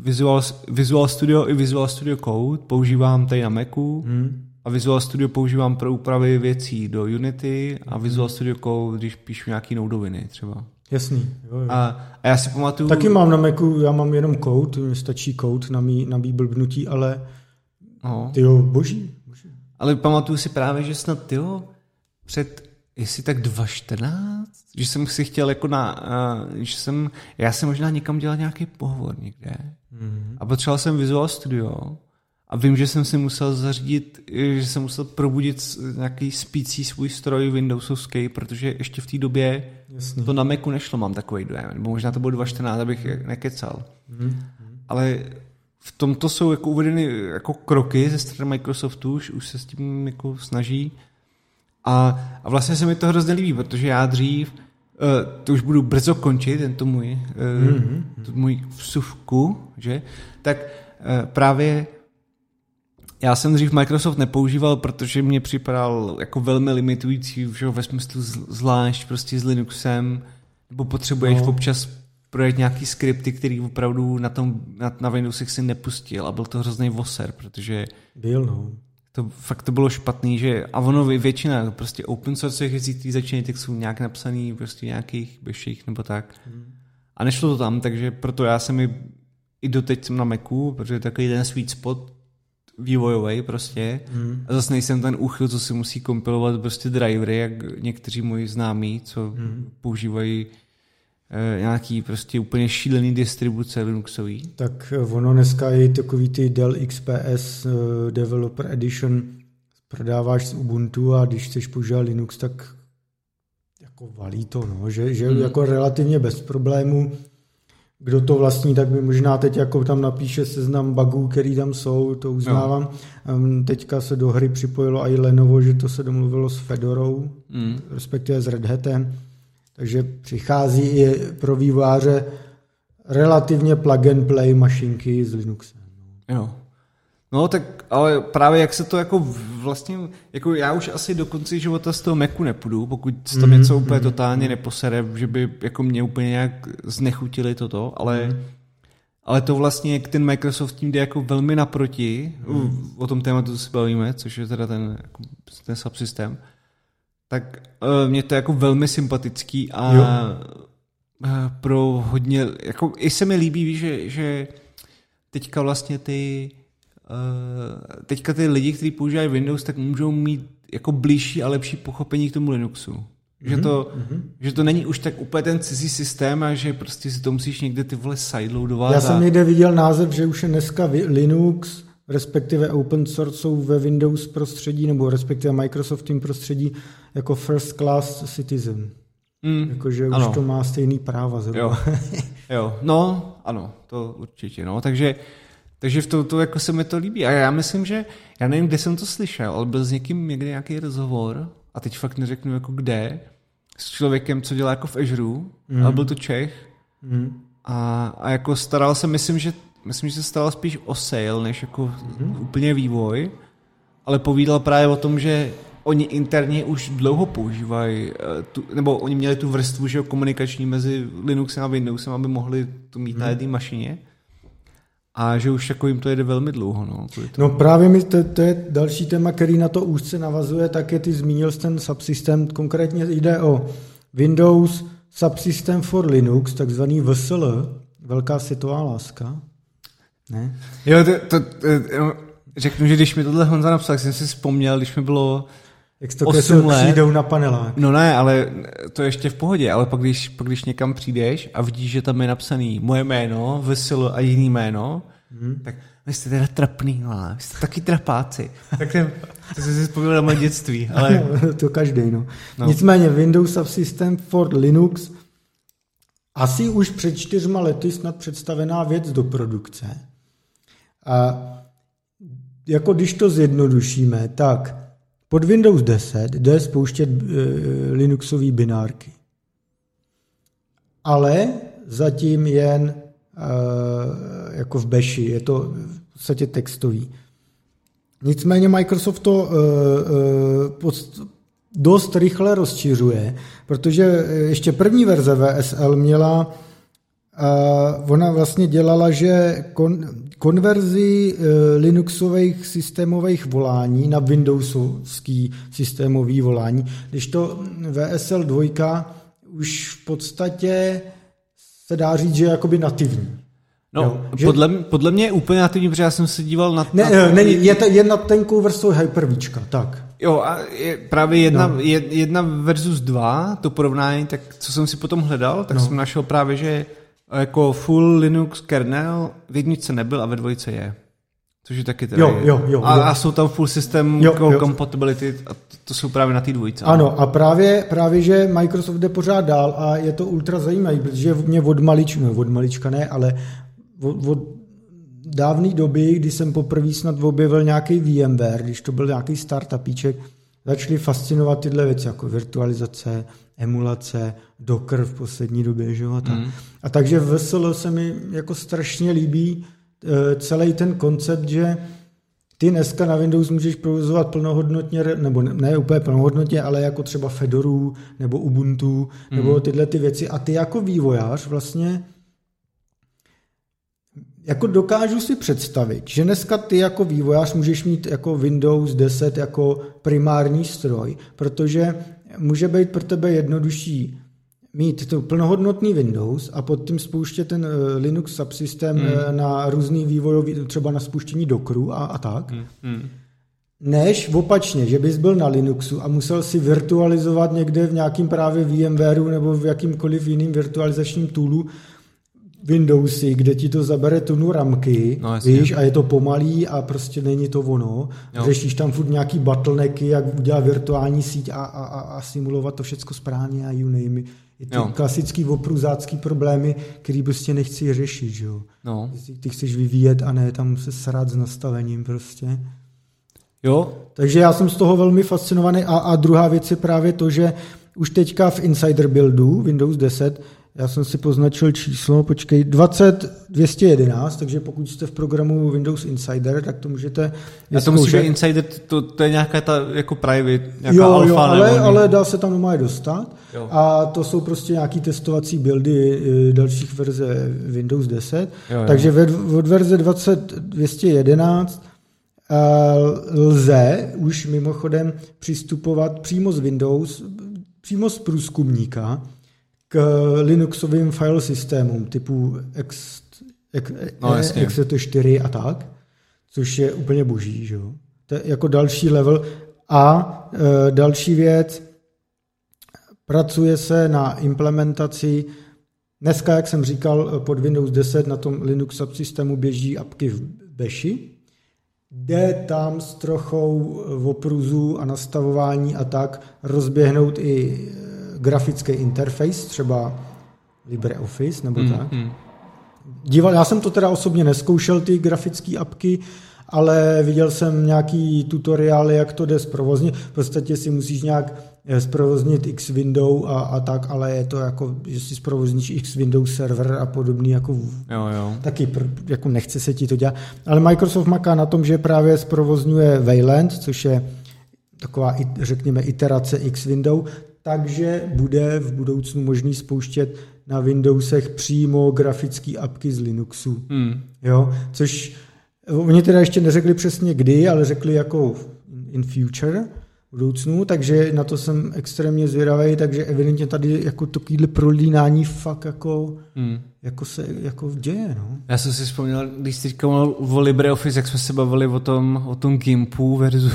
Visual, Visual Studio i Visual Studio Code používám tady na Macu hmm. a Visual Studio používám pro úpravy věcí do Unity a Visual Studio Code, když píšu nějaký noudoviny třeba. Jasný. Jo, jo. A, a já si pamatuju... Taky mám na Macu, já mám jenom kód, mě stačí kód na mý, na mý blbnutí, ale no. ty jo, boží, boží. Ale pamatuju si právě, že snad ty jo, před, jestli tak 2.14, že jsem si chtěl jako na, uh, že jsem, já jsem možná někam dělal nějaký pohovor někde mm-hmm. a potřeboval jsem Visual Studio a vím, že jsem si musel zařídit, že jsem musel probudit nějaký spící svůj stroj Windowsovský, protože ještě v té době Jasný. to na Macu nešlo, mám takový dojem. Nebo možná to bylo 2.14, abych nekecal. Mm-hmm. Ale v tomto jsou jako uvedeny jako kroky ze strany Microsoftu, už, už se s tím jako snaží. A, a vlastně se mi to hrozně líbí, protože já dřív, uh, to už budu brzo končit, tento můj, uh, mm-hmm. tu můj vsuvku, že, tak uh, právě já jsem dřív Microsoft nepoužíval, protože mě připadal jako velmi limitující, že ve smyslu zvlášť prostě s Linuxem, nebo potřebuješ no. občas projet nějaký skripty, který opravdu na, tom, na, na Windowsech si nepustil a byl to hrozný voser, protože byl, no. To fakt to bylo špatný, že a ono většina prostě open source které začínají, tak jsou nějak napsaný prostě nějakých beších nebo tak. Hmm. A nešlo to tam, takže proto já jsem i, i doteď jsem na Macu, protože je takový ten sweet spot vývojový prostě. Hmm. A zase nejsem ten úchyl, co si musí kompilovat prostě drivery, jak někteří moji známí, co hmm. používají nějaký prostě úplně šílený distribuce Linuxový. Tak eh, ono dneska je takový ty Dell XPS uh, Developer Edition prodáváš z Ubuntu a když chceš používat Linux, tak jako valí to, no, že, že hmm. jako relativně bez problémů kdo to vlastní, tak mi možná teď jako tam napíše seznam bugů, který tam jsou, to uznávám. No. Teďka se do hry připojilo i Lenovo, že to se domluvilo s Fedorou, mm. respektive s Red Hatem. Takže přichází i pro výváře relativně plug and play mašinky z Linuxem. Jo. No tak, ale právě jak se to jako vlastně, jako já už asi do konce života z toho Macu nepůjdu, pokud se tam mm-hmm. něco úplně mhm, totálně mhm. neposere, že by jako mě úplně nějak znechutili toto, ale mm. ale to vlastně, jak ten Microsoft tím jde jako velmi naproti, mm. o tom tématu se bavíme, což je teda ten, jako, ten subsystém, tak uh, mě to je jako velmi sympatický a uh, pro hodně, jako i se mi líbí, že, že teďka vlastně ty Eh, teďka ty lidi, kteří používají Windows, tak můžou mít jako blížší a lepší pochopení k tomu Linuxu. Že, to, mm-hmm. že to není už tak úplně ten cizí systém a že prostě si to musíš někde ty vole sideloadovat. Já jsem někde viděl název, že už je dneska Linux, respektive open source jsou ve Windows prostředí, nebo respektive Microsoftovým prostředí jako first class citizen. Mm, Jakože už to má stejný práva. Jo. jo, no, ano, to určitě. No. Takže takže v to, to jako se mi to líbí. A já myslím, že, já nevím, kde jsem to slyšel, ale byl s někým někde nějaký rozhovor, a teď fakt neřeknu jako kde, s člověkem, co dělá jako v Azure, mm. ale byl to Čech. Mm. A, a jako staral se, myslím, že myslím, že se staral spíš o sale, než jako mm. úplně vývoj, ale povídal právě o tom, že oni interně už dlouho používají, eh, tu, nebo oni měli tu vrstvu že komunikační mezi Linuxem a Windowsem, aby mohli to mít mm. na jedné mašině a že už jako jim to jede velmi dlouho. No, no právě mi to, to, je další téma, který na to úzce navazuje, tak je ty zmínil ten subsystem, konkrétně jde o Windows Subsystem for Linux, takzvaný VSL, velká světová láska. Ne? Jo, to, to, to, řeknu, že když mi tohle Honza napsal, tak jsem si vzpomněl, když mi bylo jak to 8 let. přijdou na panelák. No ne, ale to je ještě v pohodě, ale pak když, pak když někam přijdeš a vidíš, že tam je napsaný moje jméno, Vesil a jiný jméno, hmm. tak vy jste teda trapný, ale vy jste taky trapáci. tak jsem, to jsem si vzpomněl na moje dětství. Ale... to každý, no. no. Nicméně Windows Subsystem for Linux asi už před čtyřma lety snad představená věc do produkce. A jako když to zjednodušíme, tak pod Windows 10 jde spouštět e, Linuxové binárky. Ale zatím jen e, jako v Bashi, je to v podstatě textový. Nicméně Microsoft to e, e, dost rychle rozšiřuje, protože ještě první verze VSL měla Uh, ona vlastně dělala, že kon, konverzi uh, Linuxových systémových volání na Windowsovský systémový volání, když to VSL 2 už v podstatě se dá říct, že je jakoby nativní. No, jo, že... podle, podle mě je úplně nativní, protože já jsem se díval na... Ne, na... není, je, to, je na tenkou vrstvou Hypervíčka, tak. Jo, a je právě jedna, no. jedna versus dva, to porovnání, tak co jsem si potom hledal, tak no. jsem našel právě, že jako full Linux kernel v jedničce nebyl a ve dvojce je. Což je taky teda jo, jo, jo, a, a jsou tam full system jo, jo. compatibility a to, to jsou právě na té dvojce. Ano a právě, právě, že Microsoft jde pořád dál a je to ultra zajímavý, protože mě od malička, no od malička ne, ale od, od dávné doby, kdy jsem poprvé snad objevil nějaký VMware, když to byl nějaký startupíček, začaly fascinovat tyhle věci, jako virtualizace, emulace, Docker v poslední době. Že? A, tak. Mm. a takže v VSL se mi jako strašně líbí e, celý ten koncept, že ty dneska na Windows můžeš provozovat plnohodnotně, nebo ne, ne úplně plnohodnotně, ale jako třeba Fedoru nebo Ubuntu, mm. nebo tyhle ty věci. A ty jako vývojář vlastně jako dokážu si představit, že dneska ty jako vývojář můžeš mít jako Windows 10 jako primární stroj, protože může být pro tebe jednodušší mít to plnohodnotný Windows a pod tím spouštět ten uh, Linux subsystém hmm. na různý vývojový, třeba na spuštění Dockeru a, a tak, hmm. Hmm. než opačně, že bys byl na Linuxu a musel si virtualizovat někde v nějakým právě VMwareu nebo v jakýmkoliv jiným virtualizačním toolu Windowsy, kde ti to zabere tunu ramky, no, víš, a je to pomalý a prostě není to ono. Jo. Řešíš tam furt nějaký bottlenecky, jak udělat virtuální síť a, a, a, a simulovat to všechno správně a you name it. Je to jo. klasický opruzácký problémy, který prostě nechci řešit, že jo. No. Ty chceš vyvíjet a ne tam se srát s nastavením prostě. Jo. Takže já jsem z toho velmi fascinovaný a, a druhá věc je právě to, že už teďka v Insider buildu Windows 10 já jsem si poznačil číslo, počkej, 20211, takže pokud jste v programu Windows Insider, tak to můžete Já to musí být Insider, to, to je nějaká ta jako private, nějaká jo, alfa, jo, ale, nebo ale dá se tam normálně dostat. Jo. A to jsou prostě nějaký testovací buildy eh, dalších verze Windows 10. Jo, jo. Takže od verze 20211 eh, lze už mimochodem přistupovat přímo z Windows, přímo z průzkumníka, k Linuxovým file systémům typu X, X, no, X4 a tak, což je úplně boží. Že? To je jako další level. A e, další věc, pracuje se na implementaci Dneska, jak jsem říkal, pod Windows 10 na tom Linux subsystému běží apky v Bashi. Jde tam s trochou opruzu a nastavování a tak rozběhnout i grafický interface, třeba LibreOffice nebo mm, tak. Mm. Díval, já jsem to teda osobně neskoušel, ty grafické apky, ale viděl jsem nějaký tutoriály, jak to jde zprovoznit. V podstatě si musíš nějak eh, zprovoznit X window a, a tak, ale je to jako, že si zprovozníš X window server a podobný, jako jo, jo. taky jako nechce se ti to dělat. Ale Microsoft maká na tom, že právě zprovozňuje Wayland, což je taková, řekněme, iterace X window, takže bude v budoucnu možný spouštět na Windowsech přímo grafické apky z Linuxu. Hmm. Jo? Což oni teda ještě neřekli přesně kdy, ale řekli jako in future, budoucnu, takže na to jsem extrémně zvědavý, takže evidentně tady jako to kýhle prolínání fakt jako, hmm. jako se jako děje. No. Já jsem si vzpomněl, když jsi říkal o LibreOffice, jak jsme se bavili o tom, o tom Gimpu versus...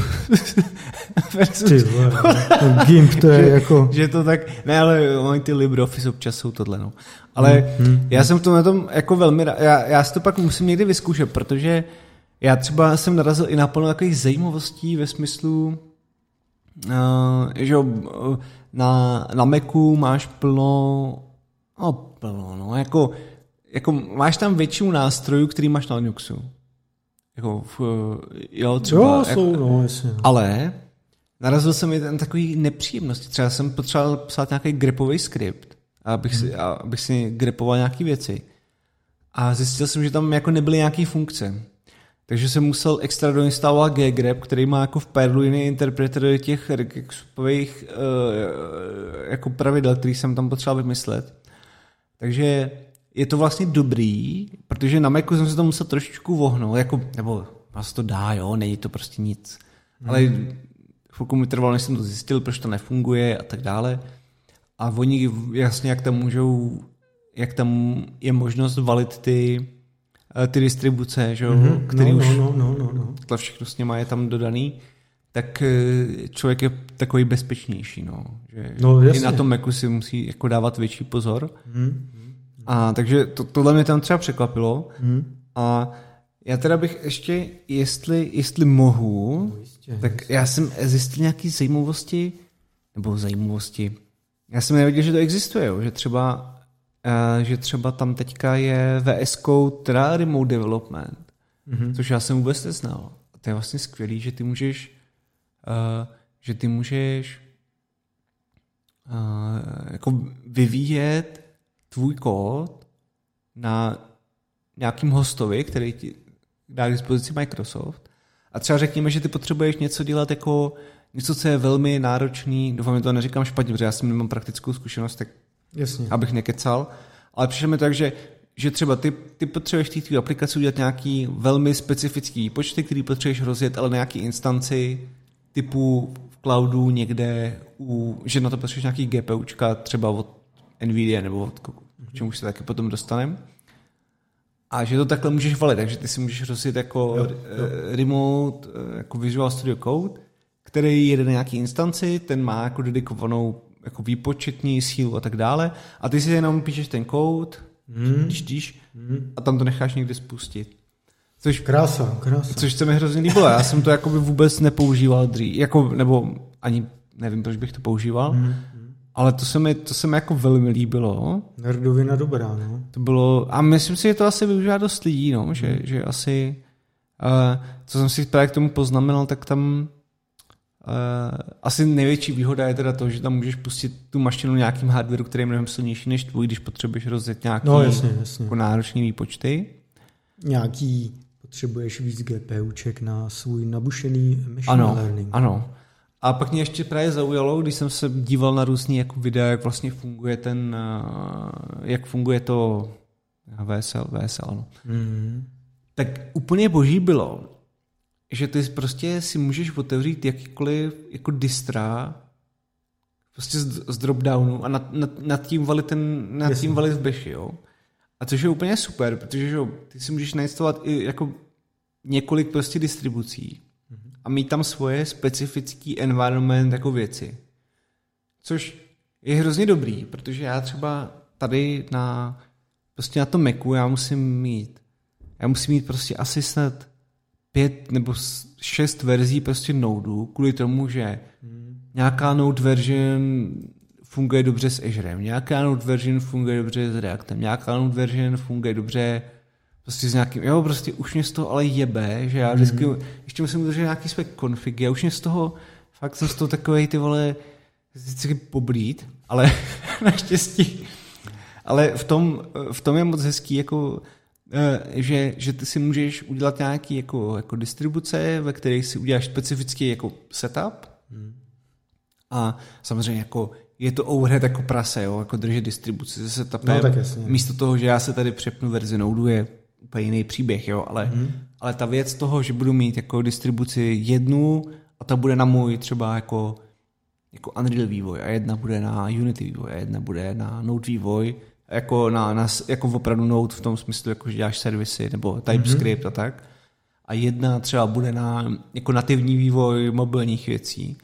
versus... Ty vole, ten Gimp to je že, jako... Že to tak, ne, ale oni ty LibreOffice občas jsou tohle, no. Ale hmm. Hmm. já jsem v tom na tom jako velmi rád, já, já si to pak musím někdy vyzkoušet, protože já třeba jsem narazil i na plno takových zajímavostí ve smyslu, že na, na Macu máš plno, no plno, no, jako, jako máš tam většinu nástrojů, který máš na Linuxu. Jako, v, jo, třeba. Jo, jsou, jako, no, jasně. No. Ale narazil jsem ten takový nepříjemnosti. Třeba jsem potřeboval psát nějaký gripový skript, abych si, hmm. abych si gripoval nějaké věci. A zjistil jsem, že tam jako nebyly nějaké funkce. Takže jsem musel extra doinstalovat ggrep, který má jako v Perlu jiný interpreter těch regexipových uh, jako pravidel, který jsem tam potřeboval vymyslet. Takže je to vlastně dobrý, protože na Macu jsem se to musel trošičku vohnout, jako, nebo vás to dá, jo, není to prostě nic. Mm. Ale chvilku mi trvalo, než jsem to zjistil, proč to nefunguje a tak dále. A oni jasně, jak tam můžou, jak tam je možnost valit ty, eh, ty distribuce, že jo, mm-hmm. který no, už no, no, no, no. to všechno s něma je tam dodaný, tak eh, člověk je takový bezpečnější, no. Že No, jasně. I na tom Macu si musí jako dávat větší pozor. Mm. A takže to, tohle mě tam třeba překvapilo. Mm. A já teda bych ještě, jestli, jestli mohu, No, jistě, tak já jsem zjistil nějaké zajímavosti, nebo zajímavosti. Já jsem nevěděl, že to existuje, jo, že třeba, že třeba tam teďka je VS Code, teda Remote Development, Mhm. což já jsem vůbec neznal. A to je vlastně skvělý, že ty můžeš, uh, že ty můžeš uh, jako vyvíjet tvůj kód na nějakým hostovi, který ti dá k dispozici Microsoft. A třeba řekněme, že ty potřebuješ něco dělat jako něco, co je velmi náročný, doufám, že to neříkám špatně, protože já s tím nemám praktickou zkušenost, tak Jasně. abych nekecal, ale přišlo mi tak, že, že třeba ty, ty potřebuješ v té tvý aplikaci udělat nějaký velmi specifický počty, který potřebuješ rozjet, ale na nějaký instanci typu v cloudu někde, u, že na to potřebuješ nějaký GPUčka třeba od NVIDIA nebo od k čemu se taky potom dostaneme. A že to takhle můžeš valit, takže ty si můžeš rozjet jako Jo, jo, jo. remote, eh, jako Visual Studio Code, který jede na nějaký instanci, ten má jako dedikovanou jako výpočetní sílu a tak dále. A ty si jenom píšeš ten kód, Mm. čtíš a tam to necháš někde spustit. Což, Krása, krása. což se mi hrozně líbilo. Já jsem to jakoby vůbec nepoužíval dřív. Jako, nebo ani nevím, proč bych to používal. Mm. Ale to se, mi, to se mi jako velmi líbilo. Nerdovina dobrá, no. To bylo, a myslím si, že to asi využívá dost lidí, no, že, že asi, uh, co jsem si právě k tomu poznamenal, tak tam asi největší výhoda je teda to, že tam můžeš pustit tu mašinu nějakým hardwareu, který je mnohem silnější než tvůj, když potřebuješ rozjet nějaký No jasně, jasně. jako náročný výpočty. Nějaký potřebuješ víc GPUček na svůj nabušený machine Ano, learning. ano. A pak mě ještě právě zaujalo, když jsem se díval na různý jako videa, jak vlastně funguje ten, uh, jak funguje to VSL, VSL, no. Mm. tak úplně boží bylo, že ty prostě si můžeš otevřít jakýkoliv jako distra prostě z, z dropdownu a nad, nad, nad tím valit ten, nad Jasně. tím valit bashi, jo. A což je úplně super, protože že, jo, ty si můžeš nainstalovat i jako několik prostě distribucí a mít tam svoje specifický environment jako věci. Což je hrozně dobrý, protože já třeba tady na prostě na tom Macu já musím mít já musím mít prostě asi snad pět nebo šest verzí prostě Nodeu, kvůli tomu, že nějaká Node version funguje dobře s Azurem, nějaká Node version funguje dobře s Reactem, nějaká Node version funguje dobře prostě s nějakým, jo, prostě už mě z toho ale jebe, že já vždycky, ještě musím udržet nějaký své konfigy, já už mě z toho, fakt jsem z toho takovej ty vole, vždycky poblít, ale naštěstí, ale v tom, v tom je moc hezký, jako, že, že ty si můžeš udělat nějaký jako, jako distribuce, ve kterých si uděláš specifický jako setup a samozřejmě jako je to overhead jako prase, jo, jako držet distribuci se setupem. No, tak jasně. Místo toho, že já se tady přepnu verzi Nodeu, je úplně jiný příběh, jo, ale, hmm. ale ta věc toho, že budu mít jako distribuci jednu a ta bude na můj třeba jako jako Unreal vývoj a jedna bude na Unity vývoj a jedna bude na Node vývoj, jako, na, na, jako opravdu Node v tom smyslu, jako že děláš servisy nebo TypeScript mm-hmm. a tak. A jedna třeba bude na jako nativní vývoj mobilních věcí.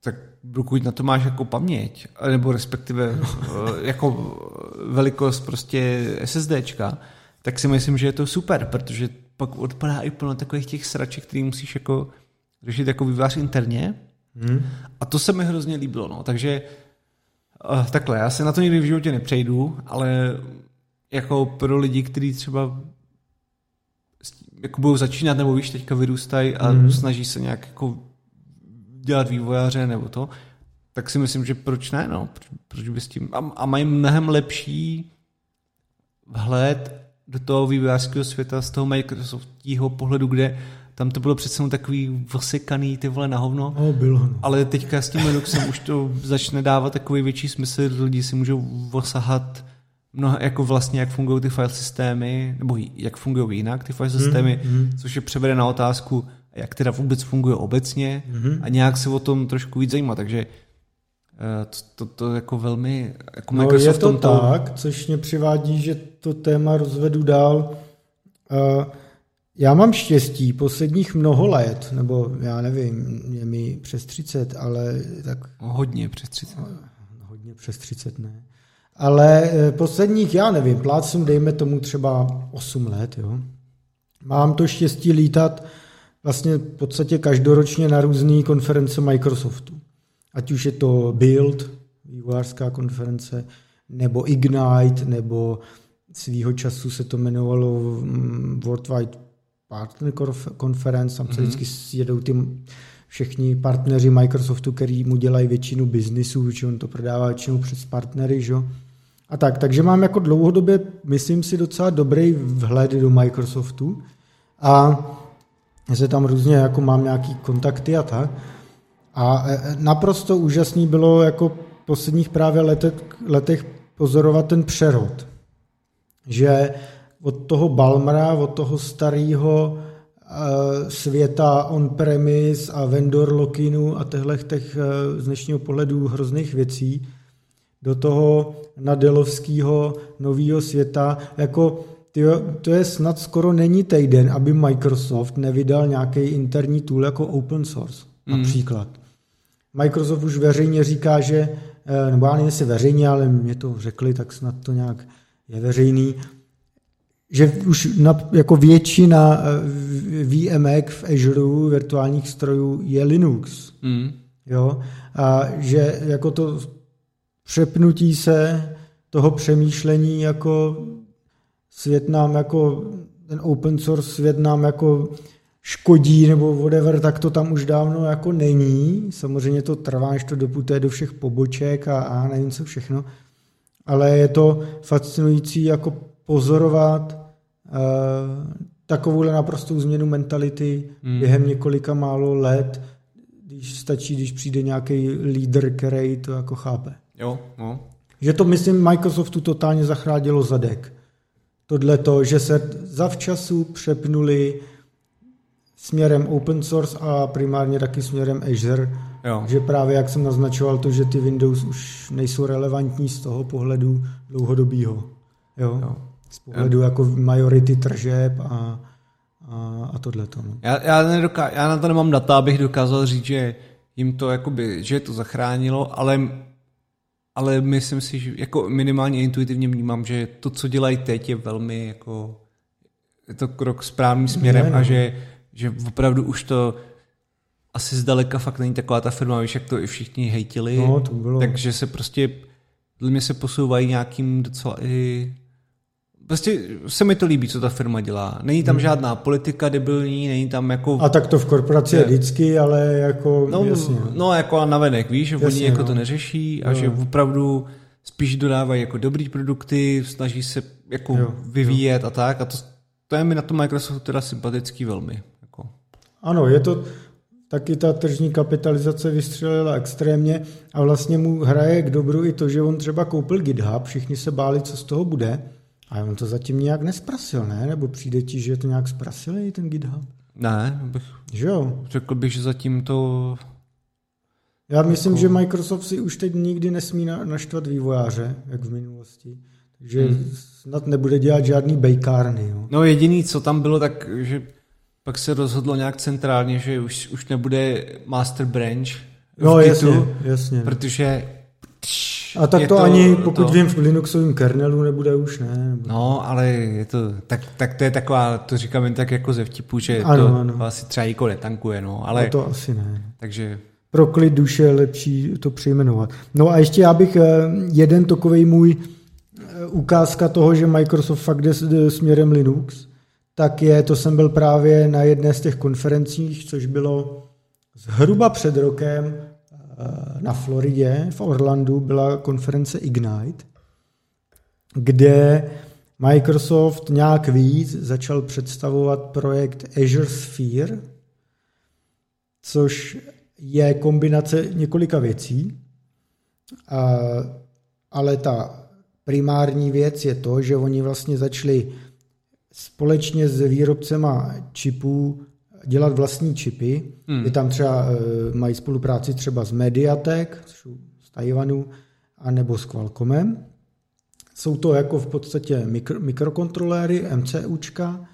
Tak pokud na to máš jako paměť, nebo respektive eh, jako velikost prostě SSDčka, tak si myslím, že je to super, protože pak odpadá i plno takových těch sraček, který musíš jako řešit jako vývář interně, Hmm. a to se mi hrozně líbilo, no. Takže uh, takhle, já se na to nikdy v životě nepřejdu, ale jako pro lidi, kteří třeba jako budou začínat nebo víš, teďka vyrůstají a mm. snaží se nějak jako dělat vývojáře nebo to, tak si myslím, že proč ne, no. Proč, proč by s tím... A, a mají mnohem lepší vhled do toho vývojářského světa z toho Microsoftního pohledu, kde tam to bylo přece takový vosekaný ty vole na hovno. No, bylo. No. Ale teďka s tím Linuxem už to začne dávat takový větší smysl, lidi si můžou osahat mnoha, jako vlastně, jak fungují ty file systémy, nebo jak fungují jinak ty file systémy, mm, což je převede na otázku, jak teda vůbec funguje obecně mm. a nějak se o tom trošku víc zajímat, takže eh, to, to, to jako velmi, jako no, Microsoft je to tomto... tak, což mě přivádí, že to téma rozvedu dál. Uh, já mám štěstí posledních mnoho let, nebo já nevím, je mi přes 30, ale tak... Hodně přes 30. Hodně přes 30, ne. Ale eh, posledních, já nevím, plácím, dejme tomu třeba 8 let, jo. Mám to štěstí lítat vlastně v podstatě každoročně na různé konference Microsoftu. Ať už je to Build, vývojářská konference, nebo Ignite, nebo svýho času se to jmenovalo mm, World Wide Partner Conference, tam se mm-hmm. vždycky jedou ty všichni partneři Microsoftu, který mu dělají většinu biznisu, že on to prodává většinou přes partnery, že? A tak, takže mám jako dlouhodobě, myslím si, docela dobrý vhled do Microsoftu a se tam různě jako mám nějaký kontakty a tak. A e, e, naprosto úžasný bylo jako posledních právě letech, letech pozorovat ten přerod. Že od toho Balmra, od toho starého e, světa on-premise a vendor lockinu a těchto těch z dnešního pohledu hrozných věcí do toho nadelovského nového světa, jako tyjo, to je snad skoro není týden, aby Microsoft nevydal nějaký interní tool jako open source, mm. například. Microsoft už veřejně říká, že, eh, nebo já nevím, jestli veřejně, ale mě to řekli, tak snad to nějak je veřejný, že už na, jako většina eh, VMX v Azure virtuálních strojů je Linux. Mm. Jo? A že jako to přepnutí se toho přemýšlení jako svět nám jako ten open source svět nám jako škodí nebo whatever, tak to tam už dávno jako není. Samozřejmě to trvá, než to doputuje do všech poboček a, a nevím co všechno. Ale je to fascinující jako pozorovat takovouhle naprostou změnu mentality mm. během několika málo let, když stačí, když přijde nějaký lídr, který to jako chápe. Jo, no. Že to, myslím, Microsoftu totálně zachránilo zadek. Tohle to, že se zavčasu přepnuli směrem open source a primárně taky směrem Azure. Jo. Že právě, jak jsem naznačoval, to, že ty Windows už nejsou relevantní z toho pohledu dlouhodobího. Jo? jo. Z pohledu jako majority tržeb a, a, a tohle to. No. Já, já, nedoká- já na to nemám data, abych dokázal říct, že jim to jakoby, že to zachránilo, ale ale myslím si, že jako minimálně intuitivně vnímám, že to, co dělají teď, je velmi jako je to krok správným směrem ne, ne. a že, že opravdu už to asi zdaleka fakt není taková ta firma, víš, jak to i všichni hejtili. No, to bylo. Takže se prostě, dle mě se posouvají nějakým docela i Prostě se mi to líbí, co ta firma dělá. Není tam hmm. žádná politika debilní, není tam jako... A tak to v korporaci je vždycky, ale jako no, jasně. No jako navenek, víš, že jasně, oni jako no. to neřeší a no. že opravdu spíš dodávají jako dobrý produkty, snaží se jako jo, vyvíjet jo. a tak a to, to je mi na tom Microsoftu teda sympatický velmi. Jako. Ano, je to taky ta tržní kapitalizace vystřelila extrémně a vlastně mu hraje k dobru i to, že on třeba koupil GitHub, všichni se báli, co z toho bude a on to zatím nějak nesprasil, ne? Nebo přijde ti, že je to nějak zprasilý, ten GitHub? Ne, bych, že jo? řekl bych, že zatím to... Já myslím, jako... že Microsoft si už teď nikdy nesmí naštvat vývojáře, jak v minulosti. Takže hmm. snad nebude dělat žádný bejkárny. Jo? No jediný, co tam bylo, tak že pak se rozhodlo nějak centrálně, že už, už nebude master branch No jasně, jasně. Protože a tak to, to ani, pokud to... vím, v Linuxovém kernelu nebude už, ne? No, ale je to, tak, tak to je taková, to říkám jen tak jako ze vtipu, že ano, to ano. asi třeba nikoho netankuje, no. Ale, no to asi ne. Takže... Pro klid duše je lepší to přejmenovat. No a ještě já bych eh, jeden takový můj eh, ukázka toho, že Microsoft fakt jde směrem Linux, tak je, to jsem byl právě na jedné z těch konferencích, což bylo zhruba před rokem na Floridě, v Orlandu, byla konference Ignite, kde Microsoft nějak víc začal představovat projekt Azure Sphere, což je kombinace několika věcí, ale ta primární věc je to, že oni vlastně začali společně s výrobcema čipů dělat vlastní čipy. Hmm. Je tam třeba, e, mají spolupráci třeba s Mediatek, z Tajvanu, anebo s Qualcommem. Jsou to jako v podstatě mikro, mikrokontroléry, MCUčka,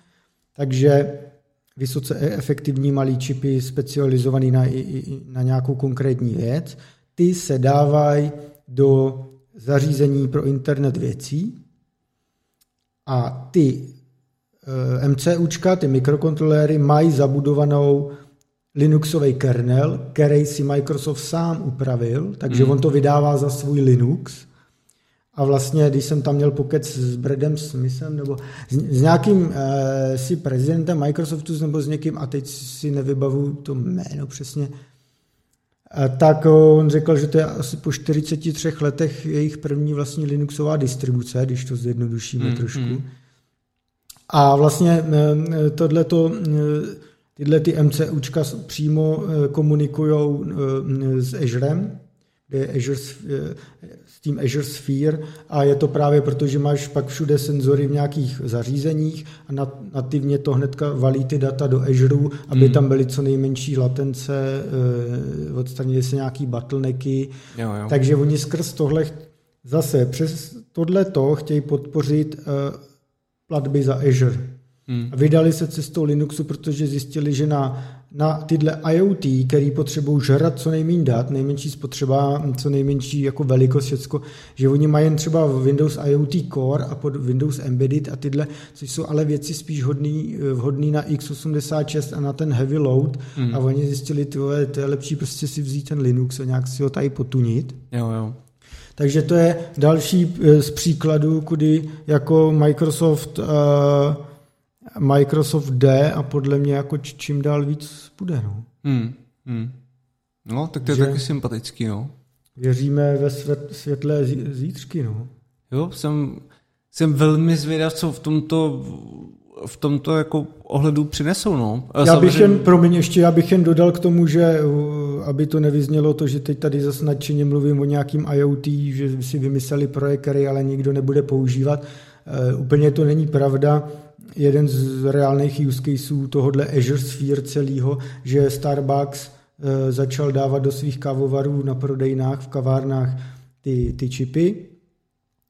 takže vysoce e- efektivní malý čipy specializovaný na, na nějakou konkrétní věc. Ty se dávají do zařízení pro internet věcí a ty MCUčka, ty mikrokontroléry, mají zabudovanou Linuxový kernel, který si Microsoft sám upravil, takže mm. on to vydává za svůj Linux. A vlastně, když jsem tam měl pokec s Bradem Smithem, nebo s, s nějakým e, si prezidentem Microsoftu, nebo s někým, a teď si nevybavu to jméno přesně, e, tak on řekl, že to je asi po 43 letech jejich první vlastní Linuxová distribuce, když to zjednodušíme mm, trošku. Mm. A vlastně e, tohleto, e, tyhle ty MCUčka přímo komunikují s Azurem, je Azure, eh, s tím Azure Sphere a je to právě proto, že máš pak všude senzory v nějakých zařízeních a nativně to hnedka valí ty data do Azure, aby hmm. tam byly co nejmenší latence, eh, odstranili se nějaký bottlenecky. Jo, jo. Takže oni skrz tohle zase přes tohle to chtějí podpořit eh, platby za Azure. Hmm. Vydali se cestou Linuxu, protože zjistili, že na na tyhle IoT, který potřebují žrat co nejméně dat, nejmenší spotřeba, co nejmenší jako velikost, všecko, že oni mají jen třeba Windows IoT Core a pod Windows Embedded a tyhle, což jsou ale věci spíš hodný, vhodný na x86 a na ten heavy load mm. a oni zjistili, tyhle, to je lepší prostě si vzít ten Linux a nějak si ho tady potunit. Jo, jo. Takže to je další eh, z příkladů, kudy jako Microsoft uh, Microsoft jde a podle mě jako čím dál víc bude. No, hmm, hmm. no tak to je že taky sympatický. No. Věříme ve svět, světlé zítřky. No. Jo, jsem, jsem velmi zvědav, co v tomto v tomto jako ohledu přinesou. No. Já bych jen, promiň, ještě já bych jen dodal k tomu, že aby to nevyznělo to, že teď tady zase nadšeně mluvím o nějakým IoT, že si vymysleli projekt, který ale nikdo nebude používat. Uh, úplně to není pravda jeden z reálných use caseů tohohle Azure Sphere celého, že Starbucks eh, začal dávat do svých kávovarů na prodejnách v kavárnách ty, ty čipy,